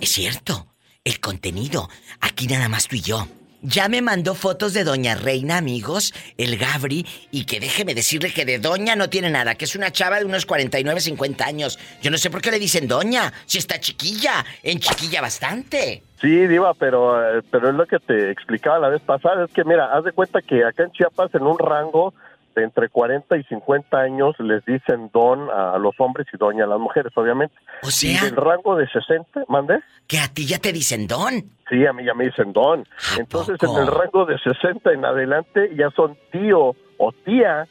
Es cierto, el contenido. Aquí nada más tú y yo. Ya me mandó fotos de Doña Reina, amigos, el Gabri, y que déjeme decirle que de Doña no tiene nada, que es una chava de unos 49, 50 años. Yo no sé por qué le dicen Doña, si está chiquilla, en chiquilla bastante. Sí, Diva, pero, eh, pero es lo que te explicaba la vez pasada. Es que, mira, haz de cuenta que acá en Chiapas, en un rango de entre 40 y 50 años, les dicen don a los hombres y doña a las mujeres, obviamente. O Y sea, del rango de 60, ¿mande? que a ti ya te dicen Don. Sí, a mí ya me dicen don. ¿A Entonces, poco? en el rango de 60 en adelante ya son tío o tía,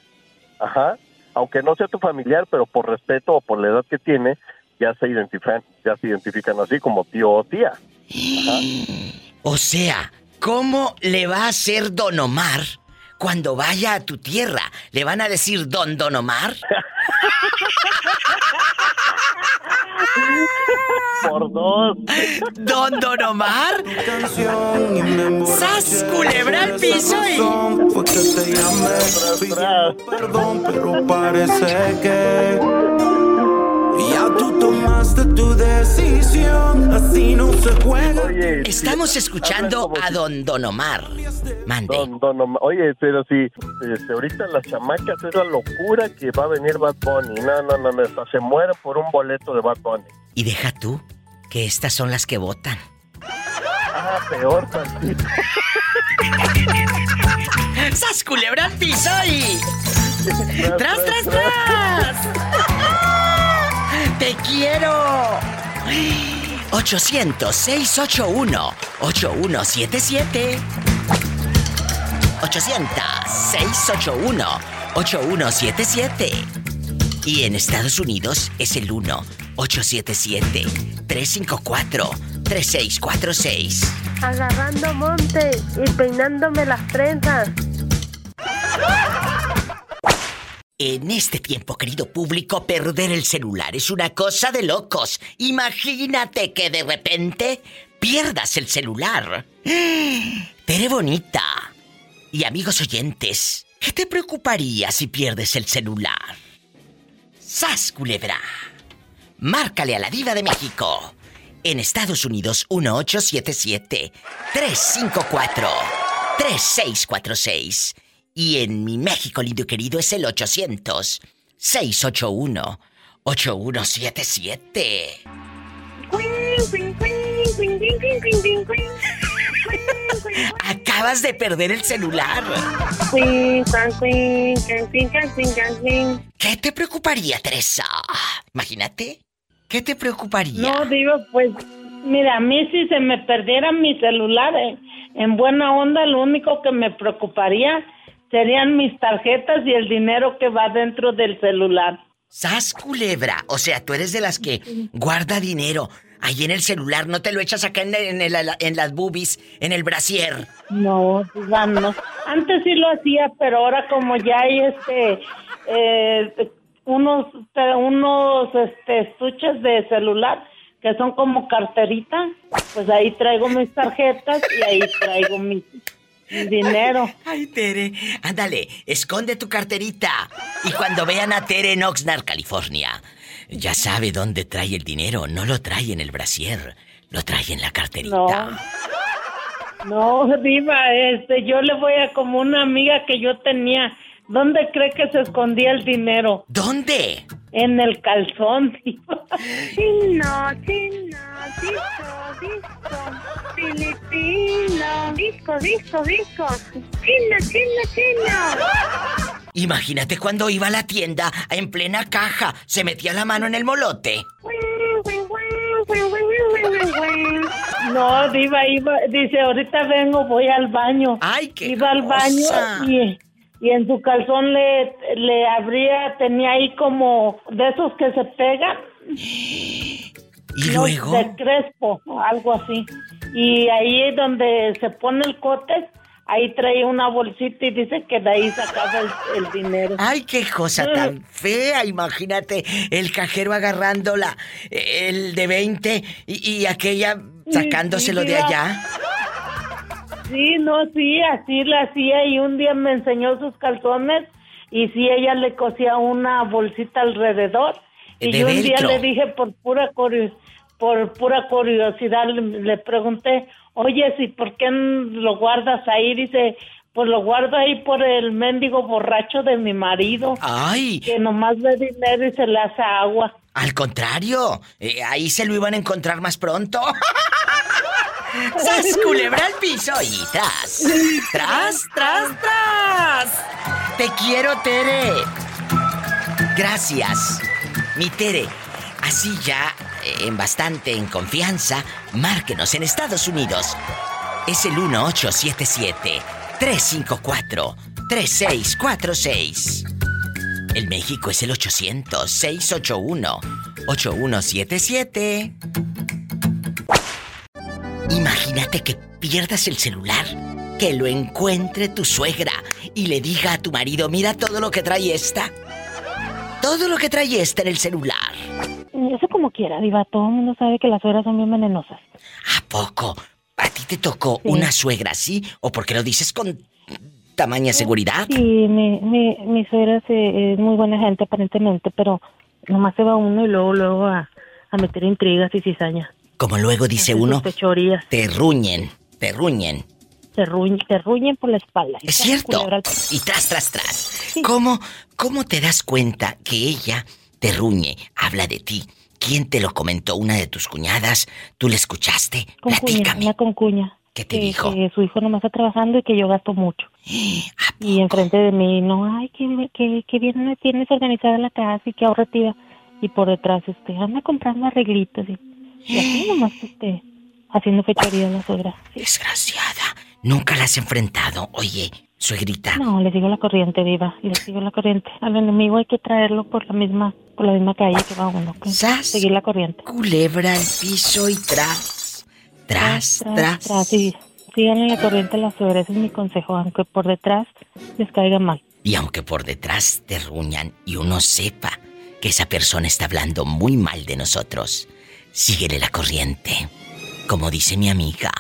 ajá, aunque no sea tu familiar, pero por respeto o por la edad que tiene, ya se identifican, ya se identifican así como tío o tía. O sea, ¿cómo le va a hacer Don Omar cuando vaya a tu tierra? ¿Le van a decir Don Don Omar? Por dos. ¿Don Don Omar? ¡Sas, culebra al piso y... perdón, pero parece que tú tomaste tu decisión. Así no se juega. Oye, Estamos escuchando a Don Don Omar. Mande. Don, don Omar. Oye, pero si este, ahorita las chamacas es la locura que va a venir Bad Bunny. No, no, no, no, hasta se mueren por un boleto de Bad Bunny. Y deja tú que estas son las que votan. Ah, peor tantito. ¡Sas culebra al piso y... ¡Tras, tras, tras! ¡Te quiero! 800-681-8177 800-681-8177 Y en Estados Unidos es el 1-877-354-3646 Agarrando monte y peinándome las trenzas. En este tiempo, querido público, perder el celular es una cosa de locos. Imagínate que de repente pierdas el celular. Tere bonita. Y amigos oyentes, ¿qué te preocuparía si pierdes el celular? ¡Sas, culebra! Márcale a la diva de México. En Estados Unidos, 1877-354-3646. Y en mi México lindo y querido es el 800-681-8177. Acabas de perder el celular. ¿Qué te preocuparía, Teresa? Imagínate. ¿Qué te preocuparía? No, digo, pues, mira, a mí si se me perdiera mi celular eh, en buena onda, lo único que me preocuparía serían mis tarjetas y el dinero que va dentro del celular. ¡Sas, culebra! O sea, tú eres de las que guarda dinero ahí en el celular, no te lo echas acá en, en, el- en las boobies, en el brasier. No, no. Antes sí lo hacía, pero ahora como ya hay este eh, unos unos este estuches de celular que son como carterita, pues ahí traigo mis tarjetas y ahí traigo mi, mi dinero. Ay, Tere, ándale, esconde tu carterita. Y cuando vean a Tere en Oxnard, California, ya sabe dónde trae el dinero. No lo trae en el brasier, lo trae en la carterita. No, Diva, este, yo le voy a como una amiga que yo tenía. ¿Dónde cree que se escondía el dinero? ¿Dónde? En el calzón. Chino, chino, disco, disco, filipino, disco, disco, disco, chino, chino, chino. Imagínate cuando iba a la tienda en plena caja, se metía la mano en el molote. No, Diva, iba, dice, ahorita vengo, voy al baño. Ay, qué Iba al baño cosa. y, y en su calzón le, le abría, tenía ahí como de esos que se pegan. ¿Y luego? De crespo, algo así. Y ahí donde se pone el cote, ahí trae una bolsita y dice que de ahí sacaba el, el dinero. Ay, qué cosa tan fea. Imagínate el cajero agarrándola, el de 20 y, y aquella sacándoselo sí, de allá. Sí, no, sí, así la hacía y un día me enseñó sus calzones y sí, ella le cosía una bolsita alrededor. Y De yo un día le dije por pura por pura curiosidad, le, le pregunté, oye, si ¿por qué lo guardas ahí? Dice, pues lo guardo ahí por el mendigo borracho de mi marido. Ay. Que nomás ve dinero y se le hace agua. Al contrario, eh, ahí se lo iban a encontrar más pronto. ¡Sas, culebra al piso! Y tras, tras, tras, tras. Te quiero, Tere. Gracias. Mi Tere, así ya, eh, en bastante en confianza, márquenos en Estados Unidos. Es el 1877-354-3646. El México es el 800-681-8177. Imagínate que pierdas el celular, que lo encuentre tu suegra y le diga a tu marido, mira todo lo que trae esta. Todo lo que trae esta en el celular. Eso como quiera, Diva. Todo el mundo sabe que las suegras son bien venenosas. ¿A poco? ¿A ti te tocó una suegra así? ¿O porque lo dices con tamaña seguridad. Sí, mi, mi, mi suegra se- es muy buena gente aparentemente, pero nomás se va uno y luego, luego a, a meter intrigas y cizañas. Como luego dice uno, fechorías. te ruñen, te ruñen. Te, ruñ- te ruñen por la espalda. Es cierto. Y tras, tras, tras. ¿Cómo, ¿Cómo te das cuenta que ella te ruñe, habla de ti? ¿Quién te lo comentó? ¿Una de tus cuñadas? ¿Tú le escuchaste? Con cuña, una con cuña. ¿Qué te que, dijo? que su hijo nomás está trabajando y que yo gasto mucho. Y enfrente de mí, no, ay, que, que, que bien me tienes organizada la casa y que ahorrativa. Y por detrás, este, anda comprando arreglitos y, y así nomás, este, haciendo fechoría la suegra. Desgraciada. Nunca la has enfrentado. Oye, suegrita. No, le sigo la corriente, viva, le sigo la corriente. Al enemigo hay que traerlo por la misma, por la misma calle que va uno. que Seguir la corriente. Culebra al piso y tras. Tras, tras. tras, sí. Síganle la corriente a la suegra, ese es mi consejo, aunque por detrás les caiga mal. Y aunque por detrás te ruñan y uno sepa que esa persona está hablando muy mal de nosotros, síguele la corriente. Como dice mi amiga,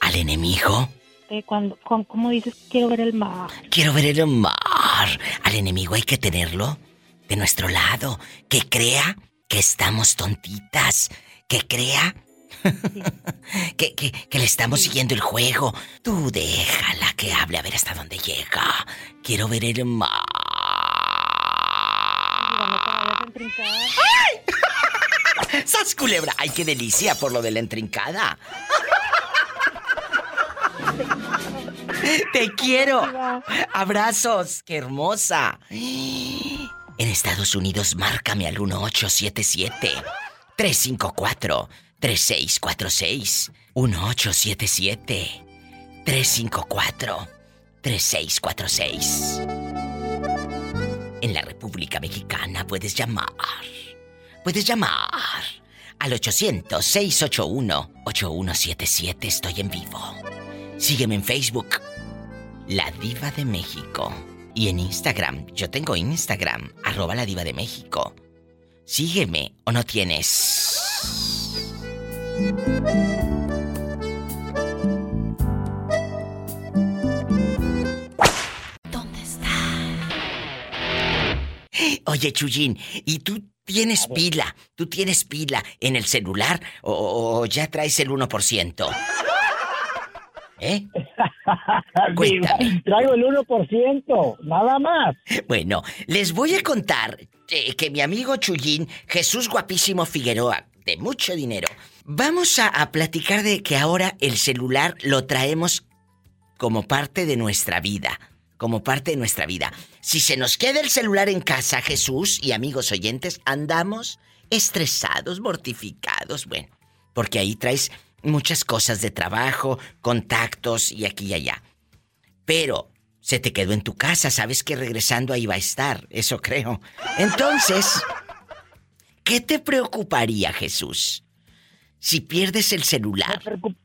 al enemigo, Eh, cuando, ¿Cómo dices? Quiero ver el mar. quiero ver el mar. Al enemigo hay que tenerlo de nuestro lado. Que crea que estamos tontitas. Que crea que, que, que le estamos siguiendo el juego. Tú déjala que hable a ver hasta dónde llega. Quiero ver el mar. ¡Sas culebra! ¡Ay, qué delicia por lo de la entrincada! ¡Te quiero! ¡Abrazos! ¡Qué hermosa! En Estados Unidos, márcame al 1877 354 3646 1877 354 3646 En la República Mexicana puedes llamar. Puedes llamar al 800-681-8177. Estoy en vivo. Sígueme en Facebook, La Diva de México. Y en Instagram, yo tengo Instagram, arroba la Diva de México. Sígueme o no tienes. ¿Dónde está? Oye, Chuyín, ¿y tú tienes pila? ¿Tú tienes pila en el celular o, o ya traes el 1%? ¿Eh? Cuéntame. Traigo el 1%, nada más. Bueno, les voy a contar eh, que mi amigo Chuyín, Jesús Guapísimo Figueroa, de mucho dinero, vamos a, a platicar de que ahora el celular lo traemos como parte de nuestra vida. Como parte de nuestra vida. Si se nos queda el celular en casa, Jesús y amigos oyentes, andamos estresados, mortificados, bueno, porque ahí traes muchas cosas de trabajo, contactos y aquí y allá. Pero se te quedó en tu casa, sabes que regresando ahí va a estar, eso creo. Entonces, ¿qué te preocuparía, Jesús? Si pierdes el celular.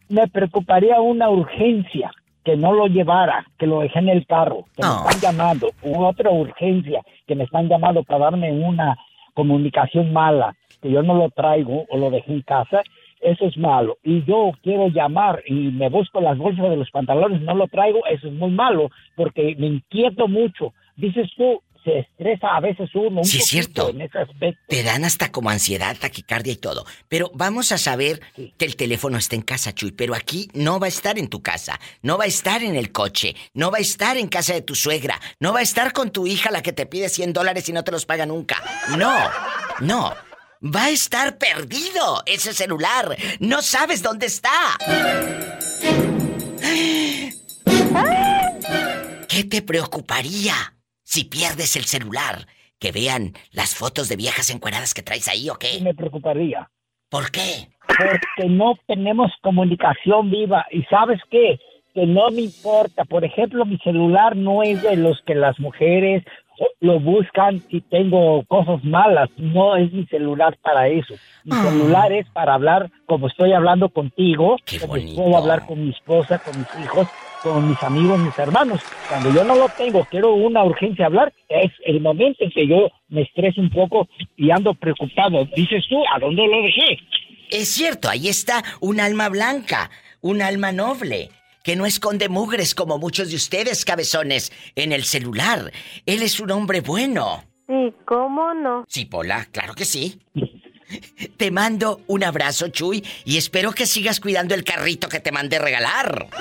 Me preocuparía una urgencia, que no lo llevara, que lo dejé en el carro, que me están llamando, u otra urgencia, que me están llamando para darme una comunicación mala, que yo no lo traigo o lo dejé en casa, eso es malo. Y yo quiero llamar y me busco las bolsas de los pantalones, no lo traigo, eso es muy malo, porque me inquieto mucho. Dices tú, se estresa a veces uno un Sí, es cierto. en ese aspecto. Te dan hasta como ansiedad, taquicardia y todo. Pero vamos a saber que el teléfono está en casa, Chuy. Pero aquí no va a estar en tu casa. No va a estar en el coche. No va a estar en casa de tu suegra. No va a estar con tu hija la que te pide 100 dólares y no te los paga nunca. No, no. Va a estar perdido ese celular. No sabes dónde está. ¿Qué te preocuparía si pierdes el celular? ¿Que vean las fotos de viejas encueradas que traes ahí o qué? me preocuparía. ¿Por qué? Porque no tenemos comunicación viva. ¿Y sabes qué? Que no me importa. Por ejemplo, mi celular no es de los que las mujeres lo buscan si tengo cosas malas. No es mi celular para eso. Mi Ah. celular es para hablar como estoy hablando contigo, como bonito. puedo hablar con mi esposa, con mis hijos, con mis amigos, mis hermanos. Cuando yo no lo tengo, quiero una urgencia hablar, es el momento en que yo me estreso un poco y ando preocupado. Dices tú, ¿a dónde lo dejé? Es cierto, ahí está un alma blanca, un alma noble. Que no esconde mugres como muchos de ustedes, cabezones, en el celular. Él es un hombre bueno. Sí, ¿cómo no? Sí, Pola, claro que sí. Te mando un abrazo, Chuy, y espero que sigas cuidando el carrito que te mandé regalar.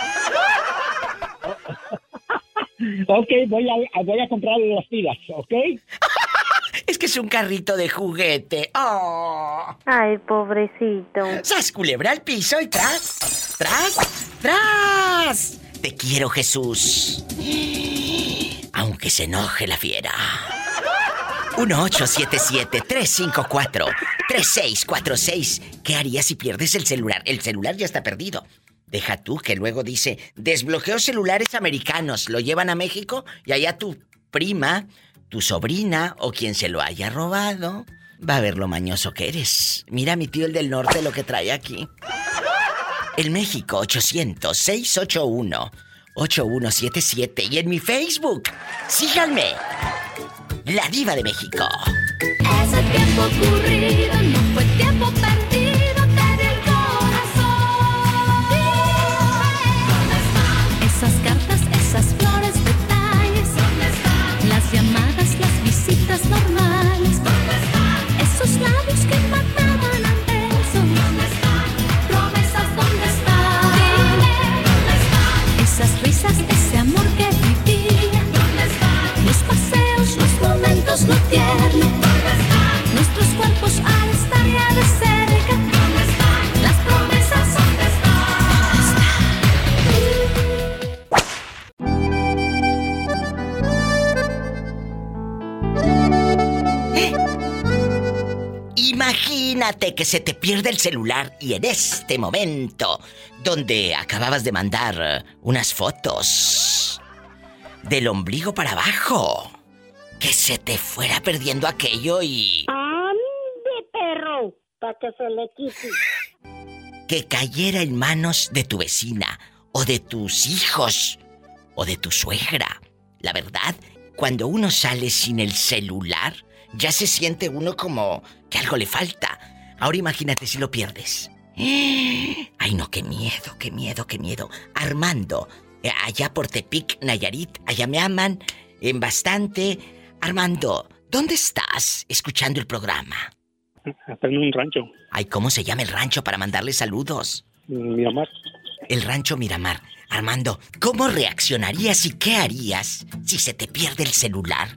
Ok, voy a, voy a comprarle las pilas, ¿ok? Es que es un carrito de juguete. ¡Oh! Ay, pobrecito. ¡Sas culebra al piso y tras! ¡Tras! ¡Tras! Te quiero, Jesús. Aunque se enoje la fiera. 1877-354-3646. ¿Qué harías si pierdes el celular? El celular ya está perdido. Deja tú que luego dice, desbloqueo celulares americanos, lo llevan a México y allá tu prima, tu sobrina o quien se lo haya robado, va a ver lo mañoso que eres. Mira mi tío el del norte lo que trae aquí. El México 800-681-8177 y en mi Facebook, síganme. La Diva de México. Ese tiempo ocurrido no fue tiempo perdido, te di el corazón. Esas cartas, esas flores, detalles. ¿Dónde están? Las llamadas, las visitas normales. ¿Dónde están? Esos labios que lo tierno. Nuestros cuerpos al estar ya de cerca. ¿Dónde están? Las promesas, ¿dónde Imagínate que se te pierde el celular y en este momento, donde acababas de mandar eh, unas fotos del ombligo para abajo, que se te fuera perdiendo aquello y ¡Ande, perro! Para que se le quite. que cayera en manos de tu vecina o de tus hijos o de tu suegra. La verdad, cuando uno sale sin el celular, ya se siente uno como que algo le falta. Ahora imagínate si lo pierdes. Ay, no, qué miedo, qué miedo, qué miedo. Armando, eh, allá por Tepic, Nayarit, allá me aman en bastante. Armando, ¿dónde estás escuchando el programa? Está en un rancho, Ay, ¿cómo se llama el rancho para mandarle saludos? Miramar. El rancho Miramar. Armando, ¿cómo reaccionarías y qué harías si se te pierde el celular?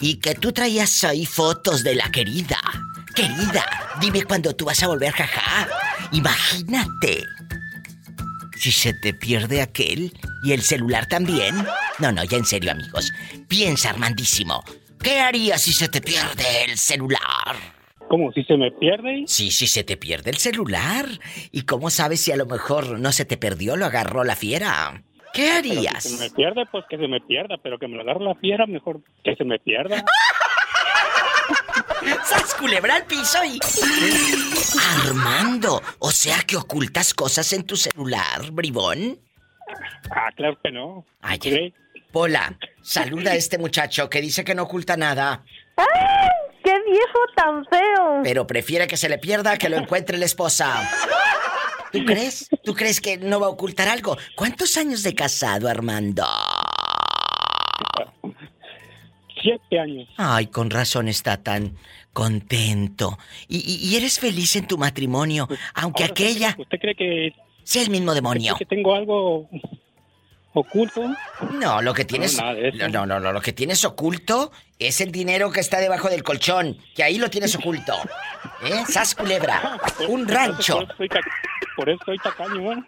Y que tú traías ahí fotos de la querida. Querida, dime cuándo tú vas a volver, jaja. Imagínate. Si se te pierde aquel y el celular también. No, no, ya en serio, amigos. Piensa, Armandísimo. ¿Qué harías si se te pierde el celular? ¿Cómo? ¿Si se me pierde? Sí, si se te pierde el celular. ¿Y cómo sabes si a lo mejor no se te perdió, lo agarró la fiera? ¿Qué harías? Si se me pierde, pues que se me pierda, pero que me lo agarre la fiera, mejor que se me pierda. ¡Sas culebra al piso y... Armando, o sea que ocultas cosas en tu celular, bribón. Ah, claro que no. Ay, ¿Sí? Pola, saluda a este muchacho que dice que no oculta nada, ¡Ay! ¡Qué viejo tan feo! pero prefiere que se le pierda que lo encuentre la esposa. ¿Tú crees? ¿Tú crees que no va a ocultar algo? ¿Cuántos años de casado, Armando? Siete años. Ay, con razón está tan contento. Y, y- y eres feliz en tu matrimonio, aunque Ahora, aquella ¿Usted cree que... sea el mismo demonio. ¿Usted cree que tengo algo oculto? No, lo que tienes. eso. No, no, no, lo que tienes oculto es el dinero que está debajo del colchón, que ahí lo tienes oculto. ¿Eh? Sas culebra. Un rancho. Por eso soy, tacaño, ¿eh?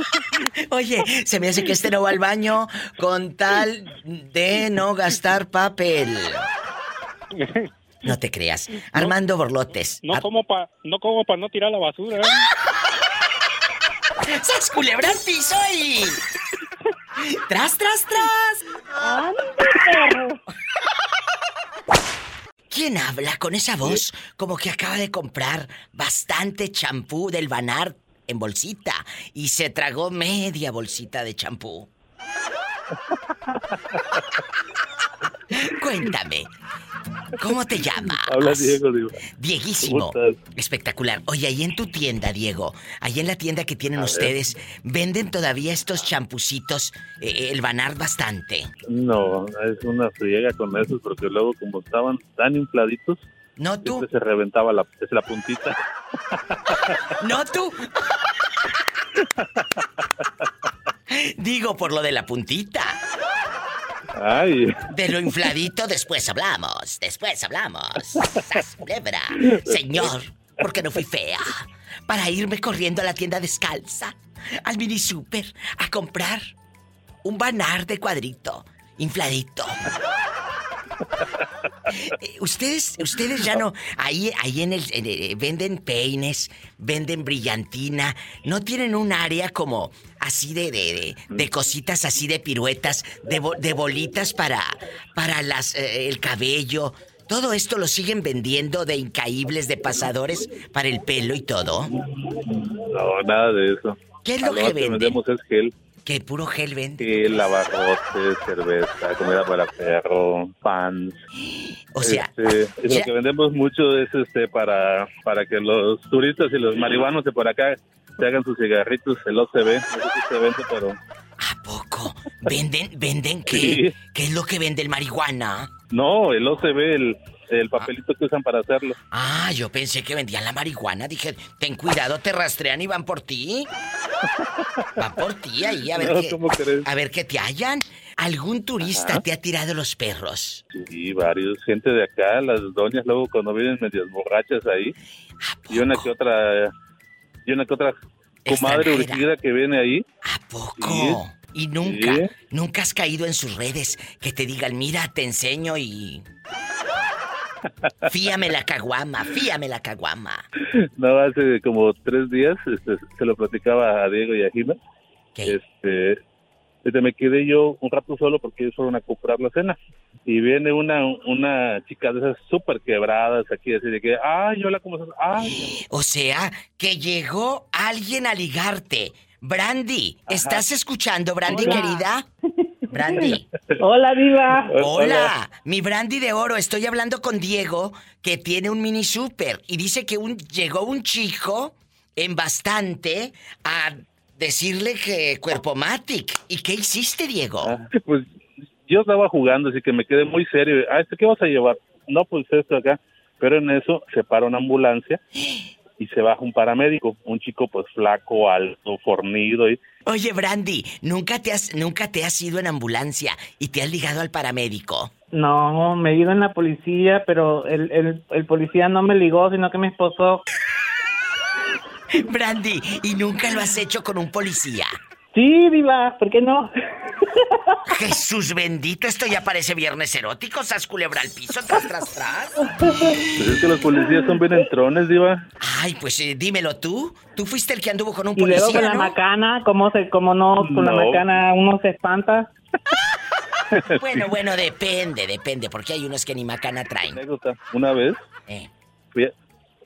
Oye, se me hace que este no va al baño con tal de no gastar papel. No te creas. Armando Borlotes. No como para no, como pa no tirar la basura, ¿eh? ¡Sas culebra al piso y... ¡Tras, tras, tras! ¿Quién habla con esa voz como que acaba de comprar bastante champú del Banar en bolsita y se tragó media bolsita de champú? Cuéntame, ¿Cómo te llamas? Habla Diego, Diva. Dieguísimo. ¿Cómo estás? Espectacular. Oye, ahí en tu tienda, Diego, ahí en la tienda que tienen A ver. ustedes, ¿venden todavía estos champucitos, eh, el Banar bastante? No, es una friega con esos porque luego como estaban tan infladitos, no tú se reventaba la, es la puntita. No tú. Digo por lo de la puntita. De lo infladito después hablamos, después hablamos. Culebra. Señor, ¿por qué no fui fea? Para irme corriendo a la tienda descalza, al mini super, a comprar un banar de cuadrito, infladito. Eh, Ustedes, ustedes ya no, ahí, ahí en el, en el- venden peines, venden brillantina, no tienen un área como así de, de, de- de cositas así de piruetas, de, bo- de bolitas para, para las, eh, el cabello. Todo esto lo siguen vendiendo de incaíbles, de pasadores para el pelo y todo. no, nada de eso. ¿Qué es lo Ah, que venden? vendemos es gel. Que puro gel vende. Gel, lavarrotes, cerveza, comida para perro, pans. O sea, Este, ya- lo que vendemos mucho es este para para que los turistas y los marihuanos de por acá se hagan sus cigarritos, el OCB, eso sí se vende, pero ¿Venden, venden qué? Sí. ¿Qué es lo que vende el marihuana? no, el OCB, el, el papelito que usan para hacerlo. Ah, yo pensé que vendían la marihuana. Dije, ten cuidado, te rastrean y van por ti. Van por ti ahí, a ver No, qué. A ver qué te hallan. ¿Algún turista Ajá. te ha tirado los perros? Y varios, gente de acá, las doñas luego cuando vienen medias borrachas ahí, y una que otra, y una que otra comadre urgida que viene ahí. ¿Cómo? Y nunca, Sí. nunca has caído en sus redes que te digan, mira, te enseño y. Fíame la caguama, fíame la caguama. No, hace como tres días este, se lo platicaba a Diego y a Gina. Este, este, me quedé yo un rato solo porque ellos fueron a comprar la cena. Y viene una una chica de esas súper quebradas aquí, así de que, ay, hola, ¿cómo estás? Ay, O sea, que llegó alguien a ligarte. Brandy, ¿estás escuchando, Brandy, Hola. querida? Brandy. Hola, Diva. Hola, mi Brandy de oro. Estoy hablando con Diego, que tiene un mini super. Y dice que un, llegó un chico en bastante a decirle que cuerpo matic. ¿Y qué hiciste, Diego? pues yo estaba jugando, así que me quedé muy serio. Ah, ¿este qué vas a llevar? No, pues esto acá. Pero en eso se para una ambulancia y se baja un paramédico, un chico pues flaco, alto, fornido y Oye, Brandy, ¿nunca te has, nunca te has ido en ambulancia y te has ligado al paramédico? No, me he ido en la policía, pero el, el, el policía no me ligó, sino que me esposó. Brandy, ¿y nunca lo has hecho con un policía? Sí, Diva, ¿por qué no? Jesús bendito, esto ya parece viernes erótico, sas culebra al piso, tras, tras, tras. pues es que los policías son bien entrones, diva. Ay, pues eh, dímelo tú. Tú fuiste el que anduvo con un Y luego policía, con la ¿no? macana, ¿cómo, se, cómo no? Con la No. macana uno se espanta. Bueno, bueno, depende, depende, porque hay unos que ni macana traen. Una vez Eh. fui, a-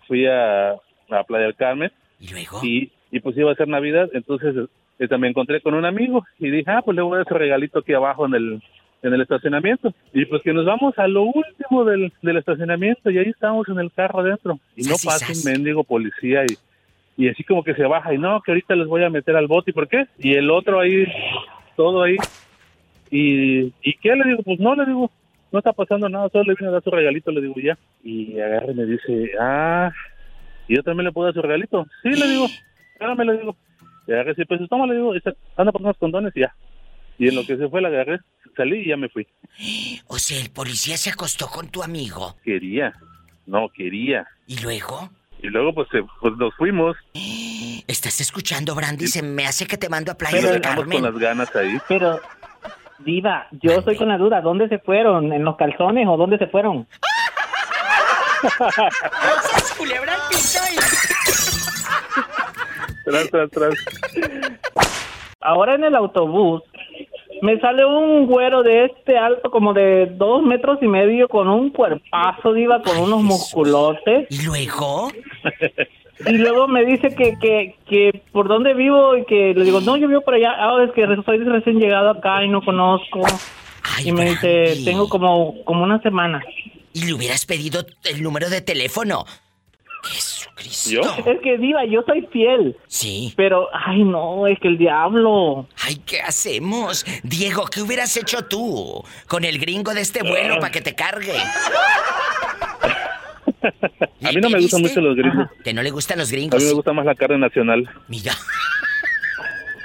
fui a, a Playa del Carmen. ¿Y luego? Y, y pues iba a ser Navidad, entonces este, me encontré con un amigo y dije, ah, pues le voy a dar su regalito aquí abajo en el, en el estacionamiento. Y pues que nos vamos a lo último del, del estacionamiento y ahí estamos en el carro adentro. Y no pasa un mendigo policía y, y así como que se baja y no, que ahorita les voy a meter al bote. ¿Y por qué? Y el otro ahí, todo ahí. Y, ¿y qué? Le digo, pues no, le digo, no está pasando nada, solo le vine a dar su regalito, le digo ya. Y agarra y me dice, ah, ¿y yo también le puedo dar su regalito? Sí, le digo, espérame, le digo. Y agarré y pues toma, le digo, anda por unos condones y ya. Y en lo que se fue, la agarré, salí y ya me fui. O sea, el policía se acostó con tu amigo. Quería, no, quería. ¿Y luego? Y luego pues, se- pues nos fuimos. ¿Estás escuchando, Brandy? Se me hace que te mando a Playa Pero del estamos Carmen. con las ganas ahí. Pero, Diva, yo estoy con la duda, ¿dónde se fueron? ¿En los calzones o dónde se fueron? ¡Sas culebra piso Tras, tras, tras. Ahora en el autobús me sale un güero de este alto como de dos metros y medio con un cuerpazo, Diva, con unos musculotes. ¿Y luego? Y luego me dice que, que, que por dónde vivo y que le digo, no, yo vivo por allá. Ah, es que soy recién llegado acá y no conozco. y me dice, tengo como, como una semana. y le hubieras pedido el número de teléfono. ¿Yo? Es que Diva, yo soy fiel. Sí. Pero, ay no, es que el diablo. Ay, ¿qué hacemos? Diego, ¿qué hubieras hecho tú con el gringo de este vuelo para que te cargue? A mí no me gustan mucho los gringos. Que no le gustan los A mí gringos. me gusta más la carne nacional. Mira.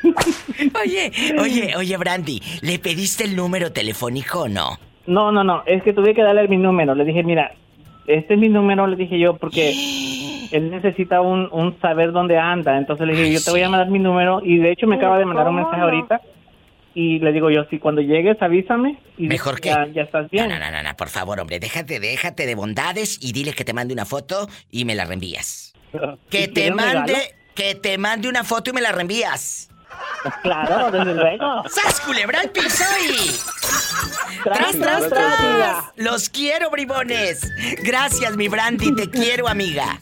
Oye, oye, oye, Brandy, ¿le pediste el número telefónico o no? No, no, no, es que tuve que darle mi número. Le dije, mira, este es mi número, le dije yo, porque él necesita un, un saber dónde anda. Entonces le dije, yo te voy a mandar mi número y de hecho me acaba de mandar un mensaje ahorita. Y le digo yo, si cuando llegues avísame y Mejor que... ya, ya estás bien. No, no, no, no, por favor, hombre, déjate, déjate de bondades y dile que te mande una foto y me la reenvías. Que te mande, que te mande una foto y me la reenvías. Claro, desde luego. ¡Sas, culebra al piso y... Tras, ¡Tras, tras. Los quiero, bribones. Gracias, mi Brandy, te quiero, amiga.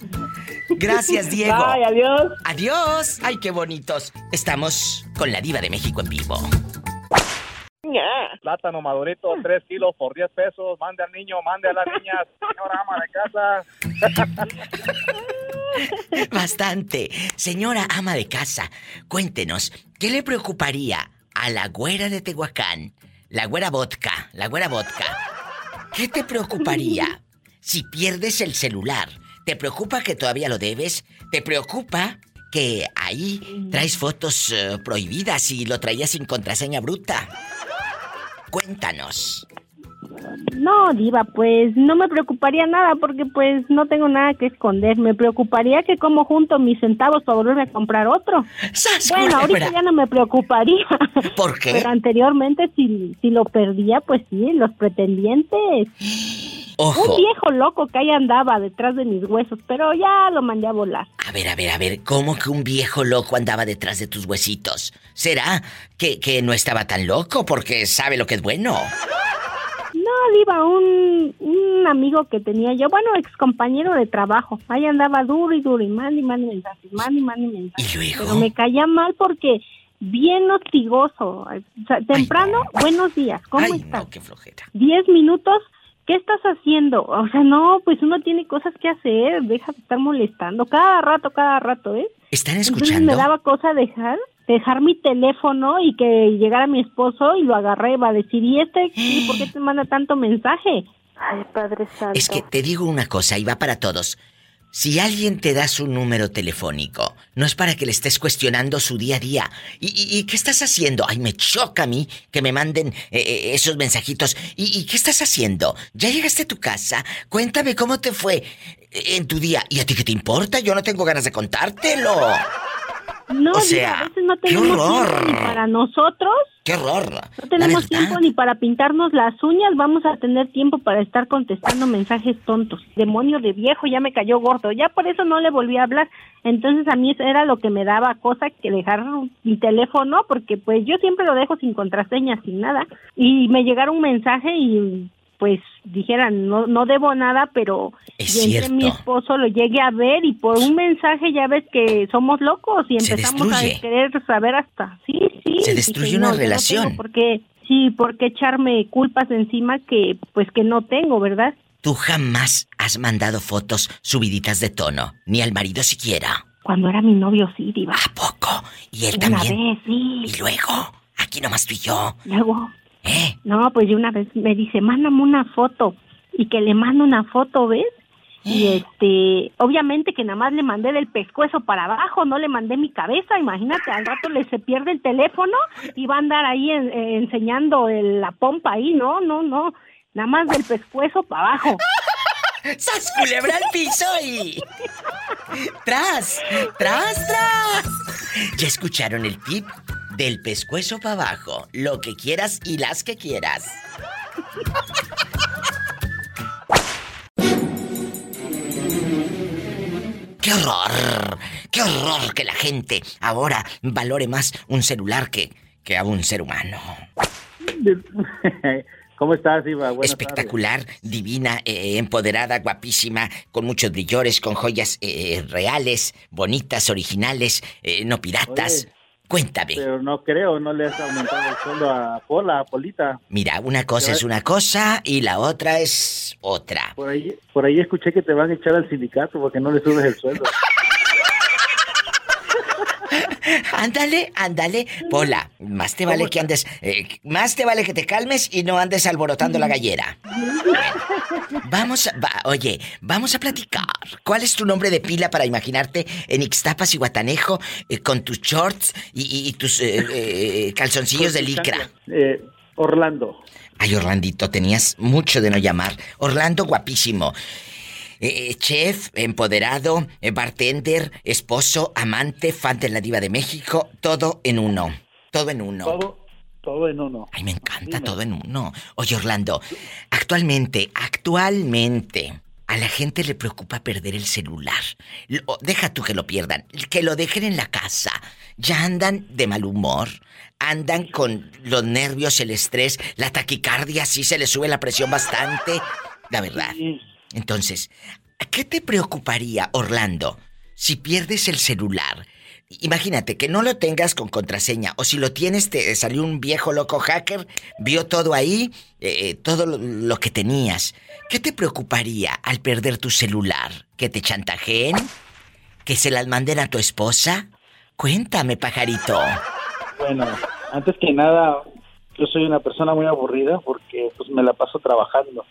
Gracias, Diego. Bye, adiós. Adiós. Ay, qué bonitos. Estamos con la diva de México en vivo. Plátano madurito, 3 kilos por 10 pesos. Mande al niño, mande a las niñas. Señora ama de casa. Bastante. Señora ama de casa, cuéntenos, ¿qué le preocuparía a la güera de Tehuacán? La güera vodka, la güera vodka. ¿Qué te preocuparía si pierdes el celular? ¿Te preocupa que todavía lo debes? ¿Te preocupa que ahí traes fotos eh, prohibidas y lo traías sin contraseña bruta? Cuéntanos. No, diva, pues no me preocuparía nada porque pues no tengo nada que esconder. Me preocuparía que como junto mis centavos para volverme a comprar otro. Bueno, ahorita ya no me preocuparía. ¿Por qué? Pero anteriormente si, si lo perdía, pues sí, los pretendientes. Ojo. Un viejo loco que ahí andaba detrás de mis huesos, pero ya lo mandé a volar. A ver, a ver, a ver, ¿cómo que un viejo loco andaba detrás de tus huesitos? ¿Será que, que no estaba tan loco porque sabe lo que es bueno? Diva, un, un amigo que tenía yo, bueno, ex compañero de trabajo. Ahí andaba duro y duro y mande y mande mensajes, mande y mande mensajes. Pero me caía mal porque bien hostigoso. O sea, temprano, buenos días, ¿cómo Ay, estás? no, qué flojera. Diez minutos, ¿qué estás haciendo? O sea, no, pues uno tiene cosas que hacer, deja de estar molestando. Cada rato, cada rato, ¿eh? ¿Están Entonces escuchando? me daba cosa dejar, dejar mi teléfono y que llegara mi esposo y lo agarré, va a decir, ¿y este ¿Y por qué te manda tanto mensaje? Ay, Padre Santo. Es que te digo una cosa y va para todos. Si alguien te da su número telefónico, no es para que le estés cuestionando su día a día. ¿Y, y- y qué estás haciendo? Ay, me choca a mí que me manden eh, eh, esos mensajitos. ¿Y, y qué estás haciendo? ¿Ya llegaste a tu casa? Cuéntame cómo te fue en tu día. ¿Y a ti qué te importa? Yo no tengo ganas de contártelo. No, O a veces no tenemos tiempo ni para nosotros, ¡Qué horror! no tenemos tiempo ni para pintarnos las uñas, vamos a tener tiempo para estar contestando mensajes tontos. Demonio de viejo, ya me cayó gordo, ya por eso no le volví a hablar. Entonces a mí eso era lo que me daba cosa que dejar mi teléfono, porque pues yo siempre lo dejo sin contraseña, sin nada. Y me llegara un mensaje y pues dijeran, no, no debo nada, pero entre mi esposo lo llegue a ver y por un mensaje ya ves que somos locos y empezamos a querer saber hasta, sí, sí. Se destruye una no relación. tengo por qué- sí, por qué echarme culpas encima que pues que no tengo, ¿verdad? Tú jamás has mandado fotos subiditas de tono, ni al marido siquiera. Cuando era mi novio sí, diva. ¿A poco? Y él Una también. vez, sí. Y luego, aquí nomás tú y yo. Luego, ¿Eh? no, pues de una vez me dice, mándame una foto. Y que le mando una foto, ¿ves? Y este, obviamente que nada más le mandé del pescuezo para abajo, no le mandé mi cabeza, imagínate, al rato le se pierde el teléfono y va a andar ahí en- eh, enseñando el- la pompa ahí, no, no, no, nada más del pescuezo para abajo. ¡Sas culebra al piso y... ¡Tras! ¡Tras, tras! ¿Ya escucharon el tip? Del pescuezo para abajo, lo que quieras y las que quieras. ¡Qué horror! ¡Qué horror que la gente ahora valore más un celular que, que a un ser humano! ¿Cómo estás, Iva? Buenas Espectacular, divina, eh, empoderada, guapísima, con muchos brillores, con joyas eh, reales, bonitas, originales, eh, no piratas. Cuéntame. Pero no creo, no le has aumentado el sueldo a Pola, a Polita. Mira, una cosa es una cosa y la otra es otra. Por ahí, por ahí escuché que te van a echar al sindicato porque no le subes el sueldo. Ándale, ándale. Pola, más te vale que andes. eh, más te vale que te calmes y no andes alborotando la gallera. Vamos, a- va- oye, vamos a platicar. ¿Cuál es tu nombre de pila para imaginarte en Ixtapas y Guatanejo eh, con tus shorts y, y- y tus eh, eh, calzoncillos de licra? Eh, Orlando. Ay, Orlandito, tenías mucho de no llamar. Orlando, guapísimo. Eh, eh, chef, empoderado, eh, bartender, esposo, amante, fan de la diva de México, todo en uno. Todo en uno. Todo, todo en uno. Ay, me encanta todo en uno. Oye, Orlando, actualmente, actualmente, a la gente le preocupa perder el celular. Lo- deja tú que lo pierdan, que lo dejen en la casa. Ya andan de mal humor, andan con los nervios, el estrés, la taquicardia, sí se les sube la presión bastante. La verdad. Entonces, ¿qué te preocuparía, Orlando, si pierdes el celular? Imagínate que no lo tengas con contraseña o si lo tienes te salió un viejo loco hacker, vio todo ahí, eh, todo lo, lo que tenías. ¿Qué te preocuparía al perder tu celular? ¿Que te chantajeen? ¿Que se las manden a tu esposa? Cuéntame, pajarito. Bueno, antes que nada, yo soy una persona muy aburrida porque pues me la paso trabajando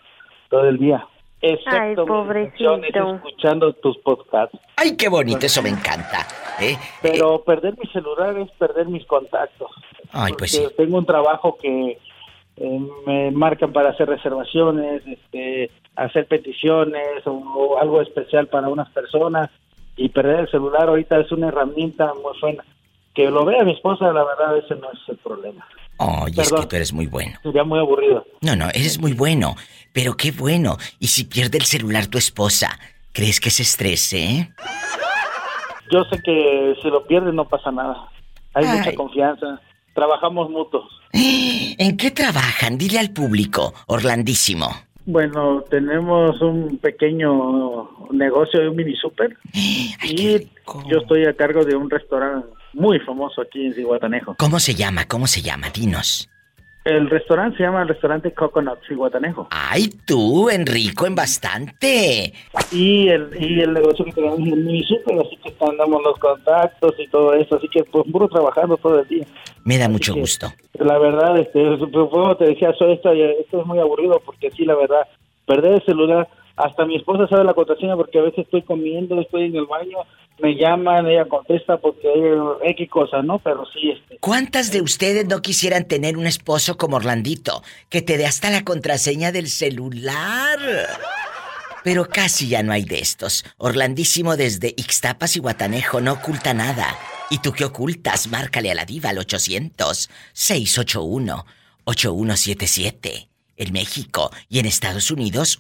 todo el día. Excepto Ay, pobrecito. escuchando tus podcasts. Ay, qué bonito, eso me encanta. ¿eh? Pero perder mi celular es perder mis contactos. Ay, pues sí. Tengo un trabajo que eh, me marcan para hacer reservaciones, este, hacer peticiones o, o algo especial para unas personas y perder el celular ahorita es una herramienta muy buena. Que lo vea mi esposa, la verdad, ese no es el problema. Ay, es Perdón. que tú eres muy bueno. Sería muy aburrido. No, no, eres muy bueno. Pero qué bueno. Y si pierde el celular tu esposa, ¿crees que se estrese? eh? Yo sé que si lo pierdes no pasa nada. Hay Ay. mucha confianza. Trabajamos mutuos. ¿En qué trabajan? Dile al público, Orlandísimo. Bueno, tenemos un pequeño negocio de un mini super y yo estoy a cargo de un restaurante muy famoso aquí en Cihuatanejo. ¿Cómo se llama? ¿Cómo se llama? Dinos. El restaurante se llama el restaurante Coconut Cihuatanejo. Ay, tú, Enrico, en bastante. Y el, y el negocio que tenemos es mini super, así que andamos los contactos y todo eso, así que pues puro trabajando todo el día. Me da mucho que- gusto. La verdad, este, pues, como te decía, soy esto, esto es muy aburrido porque sí, la verdad, perder el celular, hasta mi esposa sabe la contraseña porque a veces estoy comiendo, estoy en el baño, me llaman, ella contesta porque hay X cosas, ¿no? Pero sí, este, ¿Cuántas de ustedes no quisieran tener un esposo como Orlandito, que te dé hasta la contraseña del celular? Pero casi ya no hay de estos. Orlandísimo desde Ixtapas y Guatanejo no oculta nada. ¿Y tú qué ocultas? Márcale a la diva al 800-681-8177. En México y en Estados Unidos,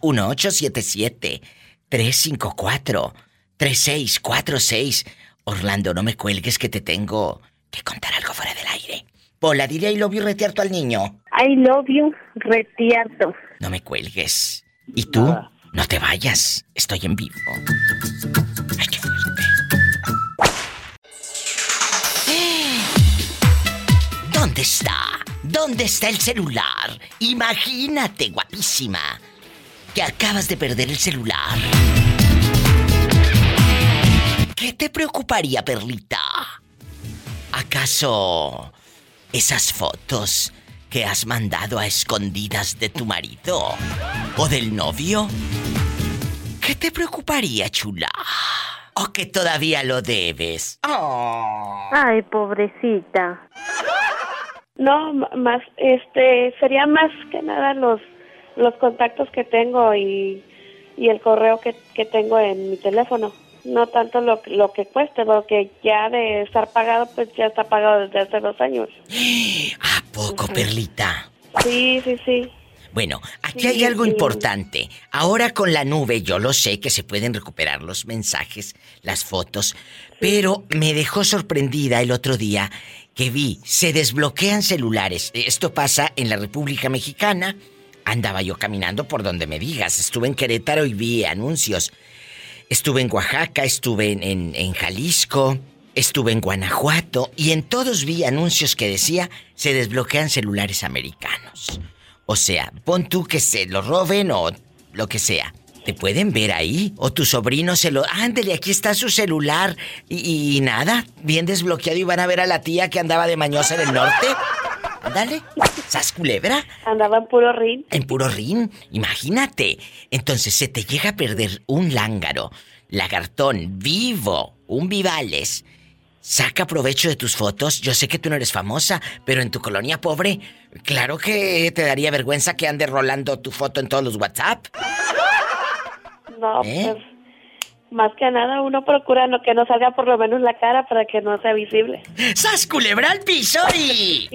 1877-354-3646. Orlando, no me cuelgues que te tengo que contar algo fuera del aire. Pola, dile I love you retearto al niño. I love you, retierto. No me cuelgues. ¿Y tú? No te vayas. Estoy en vivo. Ay, qué fuerte. ¿Dónde está? ¿Dónde está el celular? Imagínate, guapísima, que acabas de perder el celular. ¿Qué te preocuparía, Perlita? ¿Acaso esas fotos que has mandado a escondidas de tu marido o del novio? ¿Qué te preocuparía, chula? ¿O que todavía lo debes? Oh. Ay, pobrecita. No, más, este, sería más que nada los, los contactos que tengo y, y el correo que, que tengo en mi teléfono. No tanto lo, lo que cueste, porque ya de estar pagado, pues ya está pagado desde hace dos años. ¿A poco, Perlita? Sí, sí, sí. Bueno, aquí Sí, hay algo sí. importante. Ahora con la nube, yo lo sé que se pueden recuperar los mensajes, las fotos, pero me dejó sorprendida el otro día que vi, se desbloquean celulares. Esto pasa en la República Mexicana. Andaba yo caminando por donde me digas. Estuve en Querétaro y vi anuncios. Estuve en Oaxaca, estuve en, en- Jalisco, estuve en Guanajuato y en todos vi anuncios que decía se desbloquean celulares americanos. O sea, pon tú que se lo roben o lo que sea. Te pueden ver ahí. O tu sobrino se lo. Ándele, aquí está su celular. Y, y nada, bien desbloqueado y van a ver a la tía que andaba de mañosa en el norte. Ándale. ¿Sas culebra? Andaba en puro rin. En puro rin, imagínate. Entonces se te llega a perder un lángaro, lagartón, vivo, un vivales. Saca provecho de tus fotos. Yo sé que tú no eres famosa, pero en tu colonia pobre, claro que te daría vergüenza que ande rolando tu foto en todos los WhatsApp. No, ¿Eh? pues más que nada uno procura no que no salga por lo menos la cara para que no sea visible. ¡Sas culebra al piso y...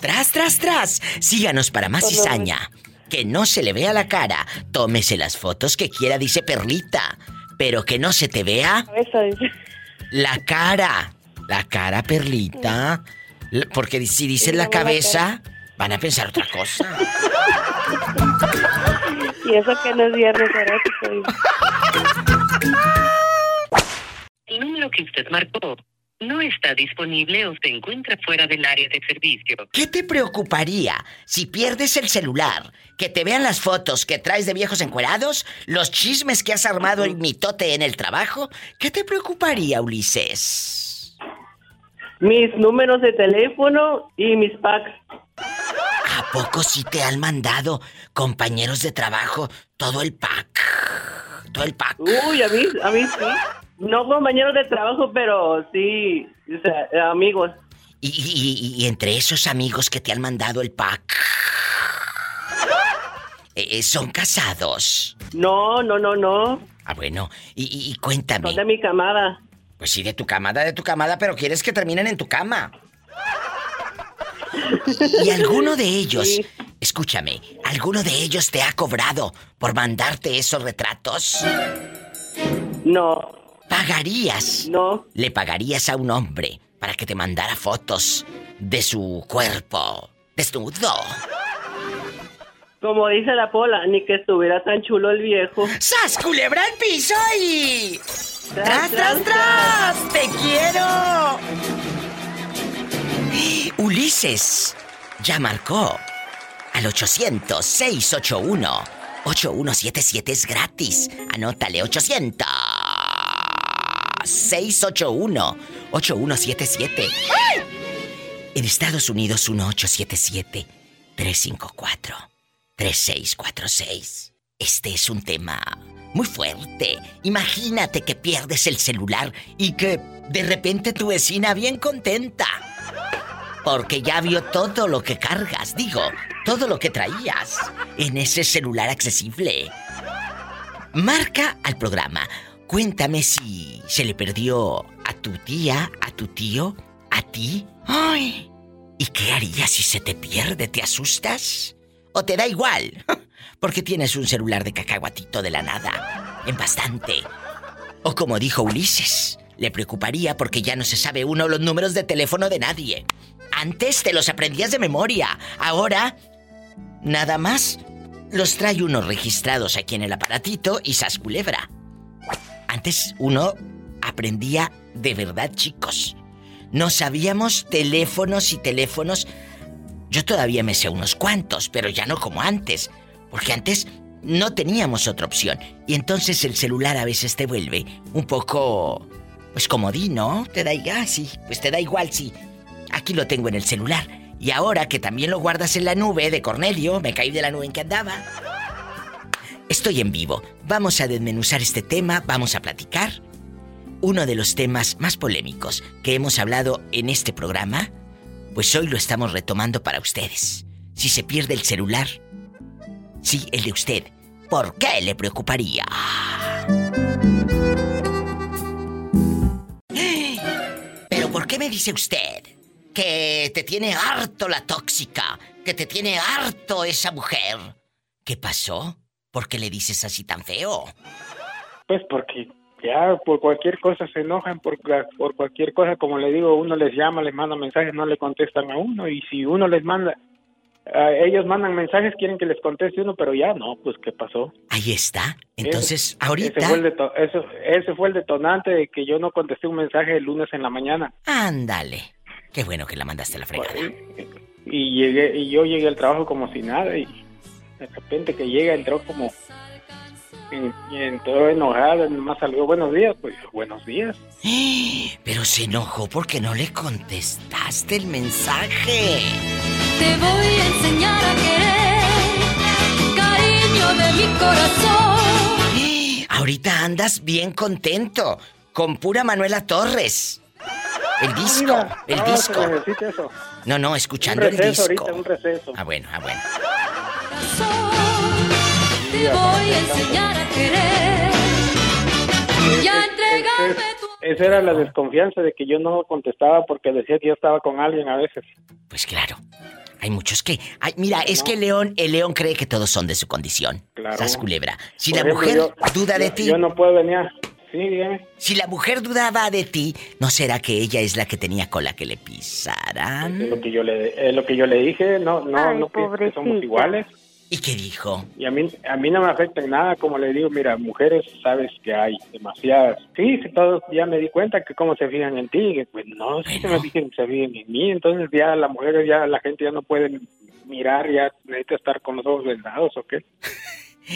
tras, tras, tras. Síganos para más Por cizaña. Que no se le vea la cara. Tómese las fotos que quiera, dice Perlita. Pero que no se te vea Eso dice. la cara. La cara, Perlita. Porque si dices la cabeza, van a pensar otra cosa. Y eso que no es viernes erótico. El número que usted marcó no está disponible o se encuentra fuera del área de servicio. ¿Qué te preocuparía si pierdes el celular? Que te vean las fotos que traes de viejos encuerados, los chismes que has armado el mitote en el trabajo. ¿Qué te preocuparía, Ulises? Mis números de teléfono y mis packs. ¿A poco sí te han mandado compañeros de trabajo todo el pack? Todo el pack. Uy, a mí, a mí sí. No compañeros de trabajo, pero sí, o sea, amigos. Y, y- y- y entre esos amigos que te han mandado el pack, eh, eh, ¿son casados? No, no, no, no. Ah, bueno, y cuéntame. Son de mi camada. Pues sí, de tu camada, de tu camada, pero quieres que terminen en tu cama. Y alguno de ellos, escúchame, ¿alguno de ellos te ha cobrado por mandarte esos retratos? No. ¿Pagarías? No. ¿Le pagarías a un hombre para que te mandara fotos de su cuerpo desnudo? Como dice la pola, ni que estuviera tan chulo el viejo. ¡Sas, culebra al piso y... ¡Tras, tras, tras! ¡Te quiero! Ulises ya marcó al 800-681-8177 es gratis. Anótale 800-681-8177. En Estados Unidos 1877-354-3646. Este es un tema muy fuerte. Imagínate que pierdes el celular y que de repente tu vecina bien contenta. Porque ya vio todo lo que cargas, digo, todo lo que traías en ese celular accesible. Marca al programa. Cuéntame si se le perdió a tu tía, a tu tío, a ti. ¡Ay! ¿Y qué harías si se te pierde? ¿Te asustas? ¿O te da igual? Porque tienes un celular de cacahuatito de la nada. En bastante. O como dijo Ulises, le preocuparía porque ya no se sabe uno los números de teléfono de nadie. Antes te los aprendías de memoria. Ahora, nada más los trae uno registrados aquí en el aparatito y sas culebra. Antes uno aprendía de verdad, chicos. No sabíamos teléfonos y teléfonos. Yo todavía me sé unos cuantos, pero ya no como antes. Porque antes no teníamos otra opción. Y entonces el celular a veces te vuelve un poco. Pues comodín, ¿no? Te da igual, sí. Pues te da igual, sí. Aquí lo tengo en el celular. Y ahora que también lo guardas en la nube de Cornelio, me caí de la nube en que andaba. Estoy en vivo. Vamos a desmenuzar este tema, vamos a platicar. Uno de los temas más polémicos que hemos hablado en este programa, pues hoy lo estamos retomando para ustedes. Si se pierde el celular, sí, el de usted, ¿por qué le preocuparía? Pero ¿por qué me dice usted que te tiene harto la tóxica? Que te tiene harto esa mujer. ¿Qué pasó? ¿Por qué le dices así tan feo? Pues porque ya por cualquier cosa se enojan, por, cualquier cosa, como le digo, uno les llama, les manda mensajes, no le contestan a uno, y si uno les manda ellos mandan mensajes, quieren que les conteste uno, pero ya no, pues ¿qué pasó? Ahí está. Entonces, Ese- ahorita. Ese fue, el deto- eso- ese fue el detonante de que yo no contesté un mensaje el lunes en la mañana. Ándale. Qué bueno que la mandaste a la fregada. Y llegué y yo llegué al trabajo como si nada y de repente que llega entró como y, y entró enojada, nomás salió buenos días, pues buenos días. Pero se enojó porque no le contestaste el mensaje. Te voy a enseñar a querer, cariño de mi corazón. Ahorita andas bien contento. Con pura Manuela Torres. El disco, el no, disco. eso. No, no, Un escuchando el disco. ahorita, un receso. Ah, bueno, ah, bueno. Te voy a enseñar a querer y a entregarme tu Esa era la desconfianza de que yo no contestaba porque decía que yo estaba con alguien a veces. Pues claro. Hay muchos que. ay, mira, es que el león, el león cree que todos son de su condición. Claro. Sas culebra. Si Por la ejemplo, mujer yo- duda de yo- ti. Yo no puedo venir. Sí, dígame. Si la mujer dudaba de ti, ¿no será que ella es la que tenía cola que le pisaran? Es lo que yo le, es lo que yo le dije, no, no, Ay, no que somos iguales. ¿Y qué dijo? Y a mí, a mí no me afecta en nada, como le digo, mira, mujeres sabes que hay demasiadas. Sí, sí, todos ya me di cuenta que cómo se fijan en ti, que, pues no, sí se me fijan, se fijan en mí, entonces ya las mujeres, ya la gente ya no puede mirar, ya necesita estar con los ojos vendados, ¿o qué?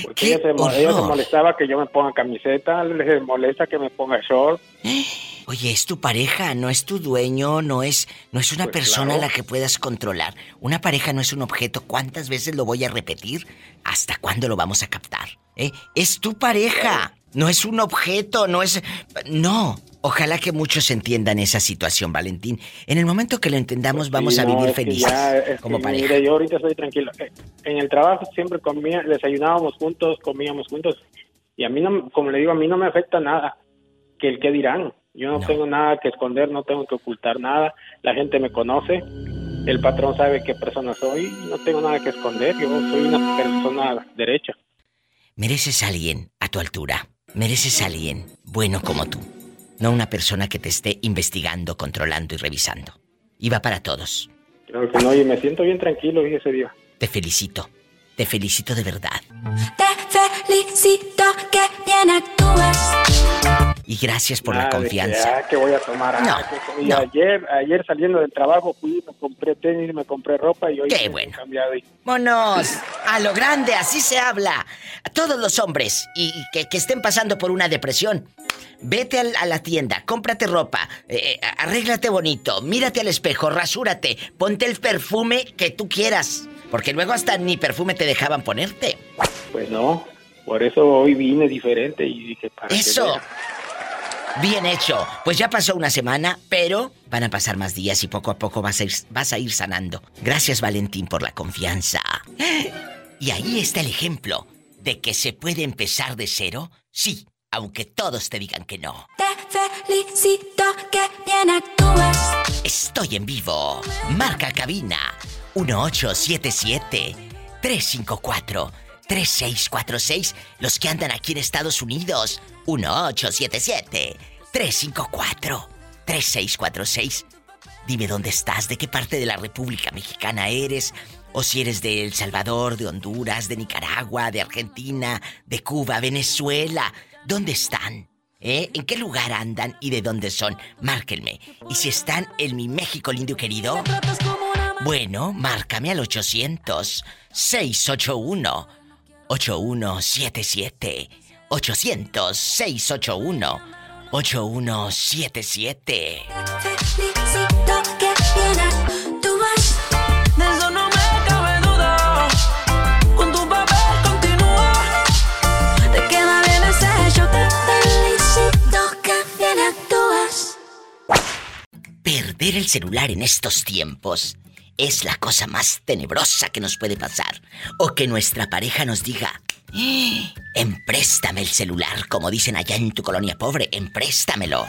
Porque ella se, mo- ella se molestaba que yo me ponga camiseta, les molesta que me ponga short. Oye, es tu pareja, no es tu dueño, no es, no es una Pues persona claro. a la que puedas controlar. Una pareja no es un objeto. ¿Cuántas veces lo voy a repetir? ¿Hasta cuándo lo vamos a captar? ¿Eh? Es tu pareja, no es un objeto, no es... No. Ojalá que muchos entiendan esa situación, Valentín. En el momento que lo entendamos, vamos a no, vivir felices ya, como que, pareja. mire, yo ahorita estoy tranquilo. Eh, En el trabajo siempre comía, desayunábamos juntos, comíamos juntos. Y a mí, no, como le digo, a mí no me afecta nada. Que el que dirán. Yo no, tengo nada que esconder, no tengo que ocultar nada. La gente me conoce. El patrón sabe qué persona soy. No tengo nada que esconder. Yo soy una persona derecha. Mereces a alguien a tu altura. Mereces a alguien bueno como tú. No una persona que te esté investigando, controlando y revisando. Y va para todos. Claro que no, y me siento bien tranquilo y ese día. Te felicito. Te felicito de verdad. Te felicito que bien actúas. Y gracias por la confianza. Que, ah, que voy a tomar. ah, No, que- y no. ayer, ayer saliendo del trabajo fui, me compré tenis, me compré ropa y hoy Qué he bueno. y ¡Monos! A lo grande, así se habla. A todos los hombres y, y que, que estén pasando por una depresión. Vete a la tienda, cómprate ropa, eh, eh, arréglate bonito, mírate al espejo, rasúrate, ponte el perfume que tú quieras. Porque luego hasta ni perfume te dejaban ponerte. Pues no, por eso hoy vine diferente y dije, para que Eso. vea. Bien hecho. Pues ya pasó una semana, pero van a pasar más días y poco a poco vas a ir, vas a ir sanando. Gracias Valentín por la confianza. Y ahí está el ejemplo de que se puede empezar de cero, sí, aunque todos te digan que no. Te felicito que bien actúas. Estoy en vivo. Marca cabina 1877 354 3646. Los que andan aquí en Estados Unidos 1877 354 3646. Dime dónde estás, de qué parte de la República Mexicana eres, o si eres de El Salvador, de Honduras, de Nicaragua, de Argentina, de Cuba, Venezuela. ¿Dónde están? ¿Eh? ¿En qué lugar andan y de dónde son? Márquenme. Y si están en mi México lindo y querido, bueno, márcame al 800 681 8177 800 681 8177 Felicito que bien actúas. De eso no me cabe duda. Con tu papel continúa. Te queda bien ese hecho. Te felicito que bien actúas. Perder el celular en estos tiempos es la cosa más tenebrosa que nos puede pasar. O que nuestra pareja nos diga, "Eh, empréstame el celular, como dicen allá en tu colonia pobre, empréstamelo.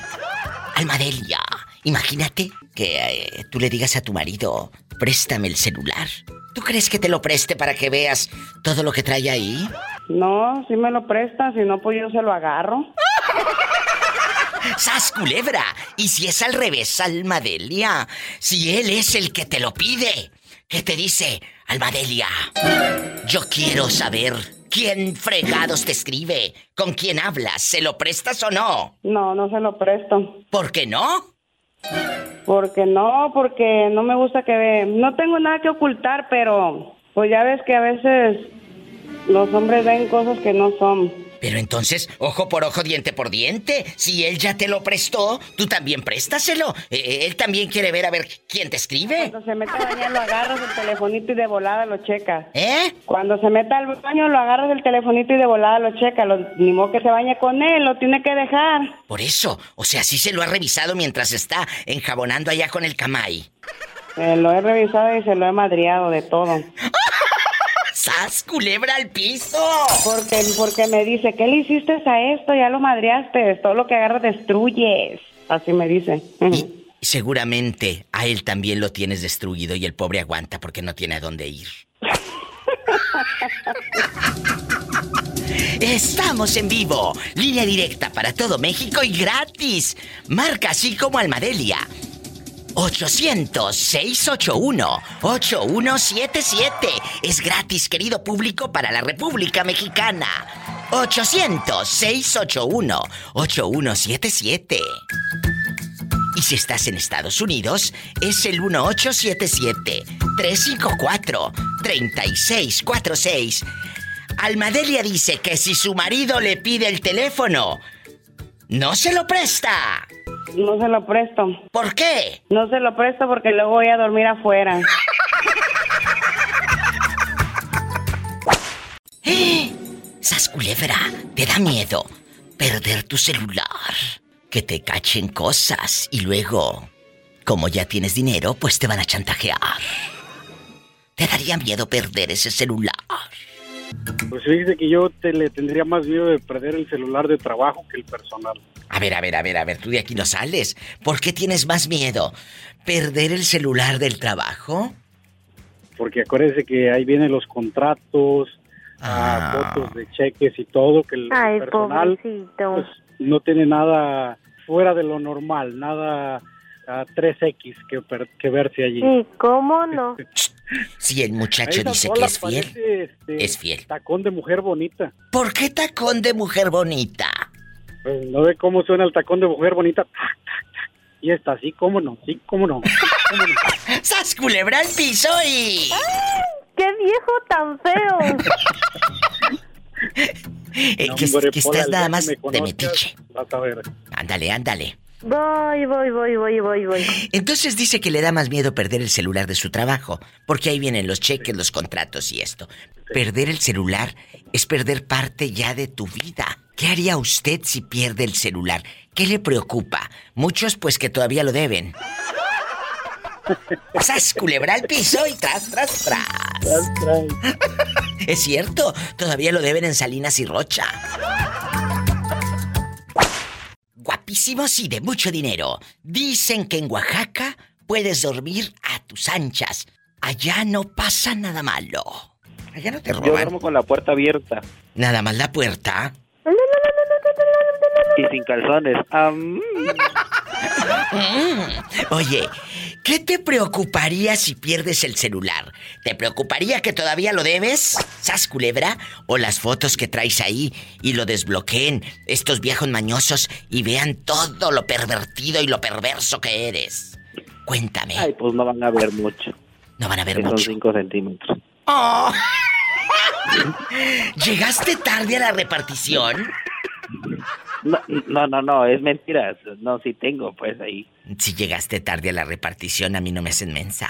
Almadelia, imagínate que eh, tú le digas a tu marido, préstame el celular. ¿Tú crees que te lo preste para que veas todo lo que trae ahí? No, si me lo presta, si no, pues yo se lo agarro. ¡Sas culebra! ¿Y si es al revés, Almadelia? Si él es el que te lo pide, que te dice, Almadelia, yo quiero saber quién fregados te escribe, con quién hablas, ¿se lo prestas o no? No, no se lo presto. ¿Por qué no? Porque no, porque no me gusta que ve. No tengo nada que ocultar, pero pues ya ves que a veces los hombres ven cosas que no son. Pero entonces, ojo por ojo, diente por diente. Si él ya te lo prestó, tú también préstaselo. Eh, él también quiere ver a ver quién te escribe. Cuando se mete al baño lo agarras el telefonito y de volada lo checas. ¿Eh? Cuando se mete al baño lo agarras el telefonito y de volada lo checa. Lo, ni modo que se bañe con él, lo tiene que dejar. Por eso, o sea, sí se lo ha revisado mientras está enjabonando allá con el camay. Eh, lo he revisado y se lo he madriado de todo. ¡Sas, culebra al piso! Porque, porque me dice, ¿qué le hiciste a esto? Ya lo madreaste, todo lo que agarras destruyes. Así me dice. Y seguramente a él también lo tienes destruido y el pobre aguanta porque no tiene a dónde ir. Estamos en vivo, línea directa para todo México y gratis. Marca así como Almadelia. 800-681-8177. Es gratis, querido público, para la República Mexicana. 800-681-8177. Y si estás en Estados Unidos, es el 1877-354-3646. Almadelia dice que si su marido le pide el teléfono, no se lo presta. No se lo presto. ¿Por qué? No se lo presto porque luego voy a dormir afuera. ¡Eh! Sas culebra, te da miedo perder tu celular. Que te cachen cosas y luego, como ya tienes dinero, pues te van a chantajear. ¿Te daría miedo perder ese celular? Pues fíjese que yo te, le tendría más miedo de perder el celular de trabajo que el personal. A ver, a ver, a ver, a ver, tú de aquí no sales. ¿Por qué tienes más miedo? ¿Perder el celular del trabajo? Porque acuérdese que ahí vienen los contratos, ah, fotos de cheques y todo, que el Ay, personal pobrecito. pues, no tiene nada fuera de lo normal, nada a 3X que, per- que verse allí. Sí, ¿cómo no? Si el muchacho dice que es fiel, parece, este, es fiel. Tacón de mujer bonita. ¿Por qué tacón de mujer bonita? Pues, ¿No ve cómo suena el tacón de mujer bonita? Tac, tac, tac. Y está así, ¿cómo no? Sí, ¿cómo no? ¿Cómo no? ¡Sas culebra al piso y... ¡Qué viejo tan feo! Eh, No, que, hombre, que estás nada más de metiche. Vas a ver. Ándale, ándale. Voy, voy, voy, voy, voy, voy. Entonces dice que le da más miedo perder el celular de su trabajo, porque ahí vienen los cheques, los contratos y esto. Perder el celular es perder parte ya de tu vida. ¿Qué haría usted si pierde el celular? ¿Qué le preocupa? Muchos pues que todavía lo deben. ¡Sas, culebra al piso y tras, tras, tras! Es cierto, todavía lo deben en Salinas y Rocha. Guapísimos y de mucho dinero. Dicen que en Oaxaca puedes dormir a tus anchas. Allá no pasa nada malo. Allá no te Yo roban. duermo con la puerta abierta Nada más la puerta. y sin calzones. Am, Mm. Oye, ¿qué te preocuparía si pierdes el celular? ¿Te preocuparía que todavía lo debes? ¿Sas culebra? ¿O las fotos que traes ahí y lo desbloqueen estos viejos mañosos y vean todo lo pervertido y lo perverso que eres? Cuéntame. Ay, pues no van a ver mucho. No van a ver Son mucho. 5 centímetros. Oh. ¿Llegaste tarde a la repartición? No, no, no, no, es mentira. No, sí tengo, pues ahí. Si llegaste tarde a la repartición, a mí no me hacen mensa.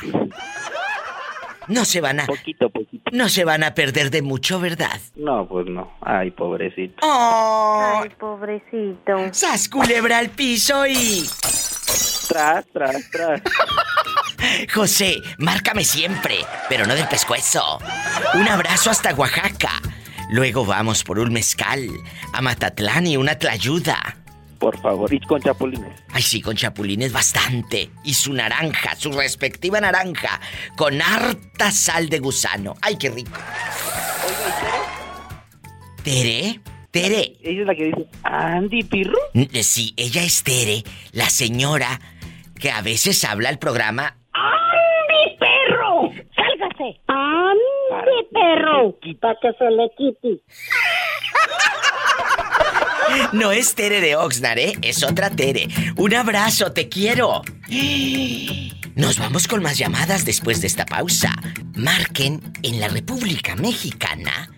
No se van a. Poquito, poquito. No se van a perder de mucho, ¿verdad? No, pues no. Ay, pobrecito. ¡Oh! Ay, pobrecito. ¡Sas culebra al piso y. Tras, tras, tras. José, márcame siempre, pero no del pescuezo. Un abrazo hasta Oaxaca. Luego vamos por un mezcal a Matatlán y una tlayuda. Por favor, y con chapulines. Ay, sí, con chapulines bastante. Y su naranja, su respectiva naranja, con harta sal de gusano. Ay, qué rico. ¿Tere? Tere. Ella es la que dice, Andy Pirro. N- Sí, ella es Tere, la señora que a veces habla al programa. ¡Andy, perro! ¡Sálgase! ¡Ande, perro! Para que se le quite. No es Tere de Oxnard, ¿eh? Es otra Tere. Un abrazo, te quiero. Nos vamos con más llamadas después de esta pausa. Marquen en la República Mexicana.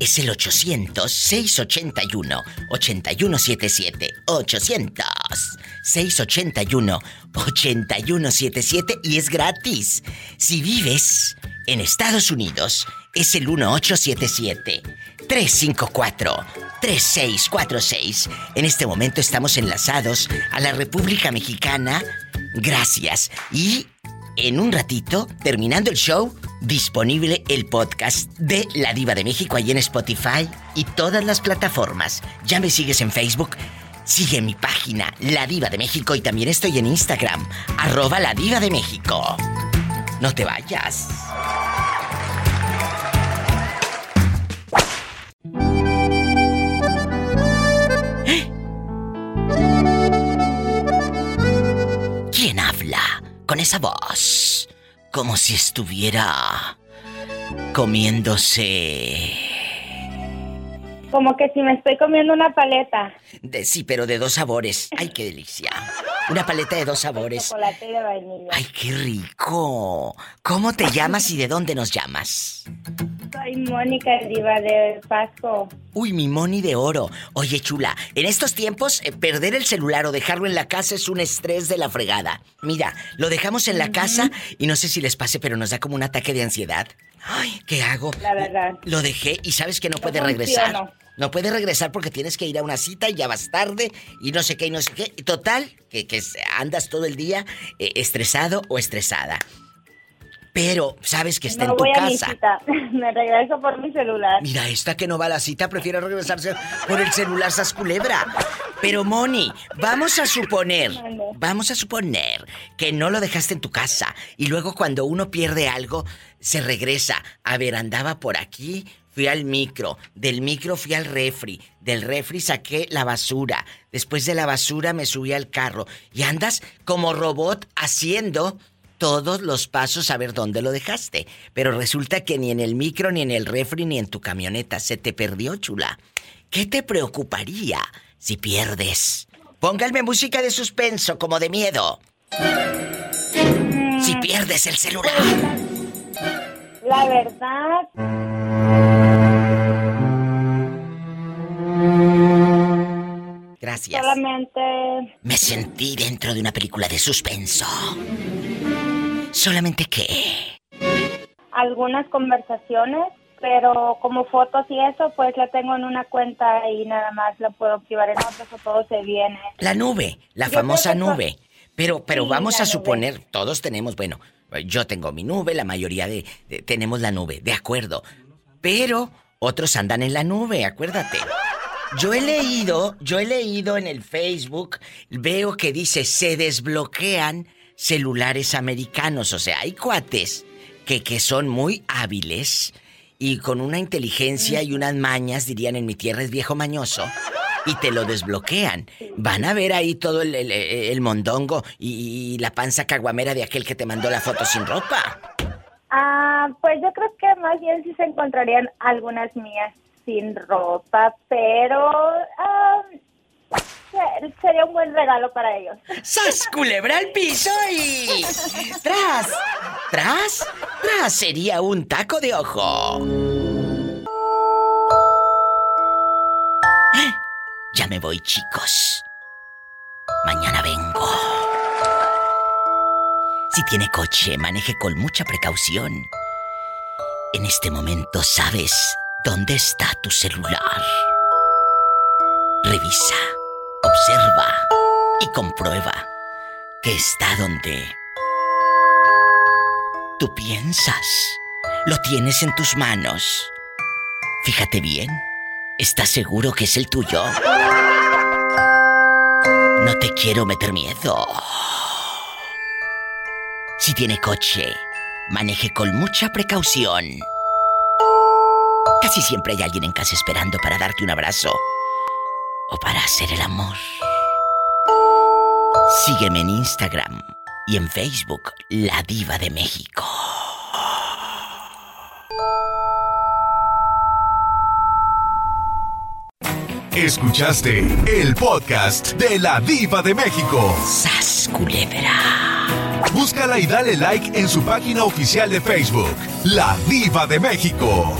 Es el 800-681-8177. 800-681-8177 y es gratis. Si vives en Estados Unidos, es el 1877-354-3646. En este momento estamos enlazados a la República Mexicana. Gracias. Y en un ratito, terminando el show, disponible el podcast de La Diva de México ahí en Spotify y todas las plataformas. Ya me sigues en Facebook. Sigue mi página, La Diva de México, y también estoy en Instagram, arroba La Diva de México. No te vayas. ¿Quién habla con esa voz? Como si estuviera comiéndose... Como que si me estoy comiendo una paleta. De, sí, pero de dos sabores. ¡Ay, qué delicia! Una paleta de dos sabores. Chocolate y de vainilla. ¡Ay, qué rico! ¿Cómo te llamas y de dónde nos llamas? Soy Mónica Diva de Pasco. Uy, mi Moni de oro. Oye, chula, en estos tiempos, eh, perder el celular o dejarlo en la casa es un estrés de la fregada. Mira, lo dejamos en la casa y no sé si les pase, pero nos da como un ataque de ansiedad. Ay, ¿qué hago? La verdad. Lo dejé y sabes que no puede regresar. No puede regresar porque tienes que ir a una cita y ya vas tarde y no sé qué y no sé qué. Total, que, que andas todo el día eh, estresado o estresada. Pero sabes que está no en tu voy a mi casa. cita. Me regreso por mi celular. Mira, esta que no va a la cita prefiere regresarse por el celular sas culebra. Pero Moni, vamos a suponer, vamos a suponer que no lo dejaste en tu casa y luego cuando uno pierde algo se regresa. A ver, andaba por aquí, fui al micro, del micro fui al refri, del refri saqué la basura, después de la basura me subí al carro y andas como robot haciendo todos los pasos a ver dónde lo dejaste. Pero resulta que ni en el micro, ni en el refri, ni en tu camioneta se te perdió, chula. ¿Qué te preocuparía si pierdes? Pónganme música de suspenso, como de miedo. Si pierdes el celular. La verdad, Gracias. solamente Me sentí dentro de una película de suspenso. Solamente que... algunas conversaciones, pero como fotos y eso, pues la tengo en una cuenta y nada más la puedo activar en otras o todo se viene. La nube, la Yo famosa nube. Pero, pero Sí, vamos a nube. suponer, todos tenemos, bueno, yo tengo mi nube, la mayoría de, de- tenemos la nube, de acuerdo. Pero otros andan en la nube, acuérdate. Yo he leído, yo he leído en el Facebook, veo que dice se desbloquean celulares americanos, o sea, hay cuates que, que son muy hábiles y con una inteligencia y unas mañas, dirían en mi tierra es viejo mañoso, y te lo desbloquean. Van a ver ahí todo el, el- mondongo y, la panza caguamera de aquel que te mandó la foto sin ropa. Ah, pues yo creo que más bien sí se encontrarían algunas mías sin ropa, pero ah, sería un buen regalo para ellos. ¡Sas, culebra al piso y... ¡Tras! ¡Tras! ¡Tras! Sería un taco de ojo. ¿Eh? Ya me voy, chicos. Mañana vengo. Si tiene coche, maneje con mucha precaución. En este momento sabes dónde está tu celular. Revisa, observa y comprueba que está donde tú piensas. Lo tienes en tus manos. Fíjate bien. ¿Estás seguro que es el tuyo? No te quiero meter miedo. Si tiene coche, maneje con mucha precaución. Casi siempre hay alguien en casa esperando para darte un abrazo o para hacer el amor. Sígueme en Instagram y en Facebook, La Diva de México. Escuchaste el podcast de La Diva de México. ¡Sas culebra! Búscala y dale like en su página oficial de Facebook, La Diva de México.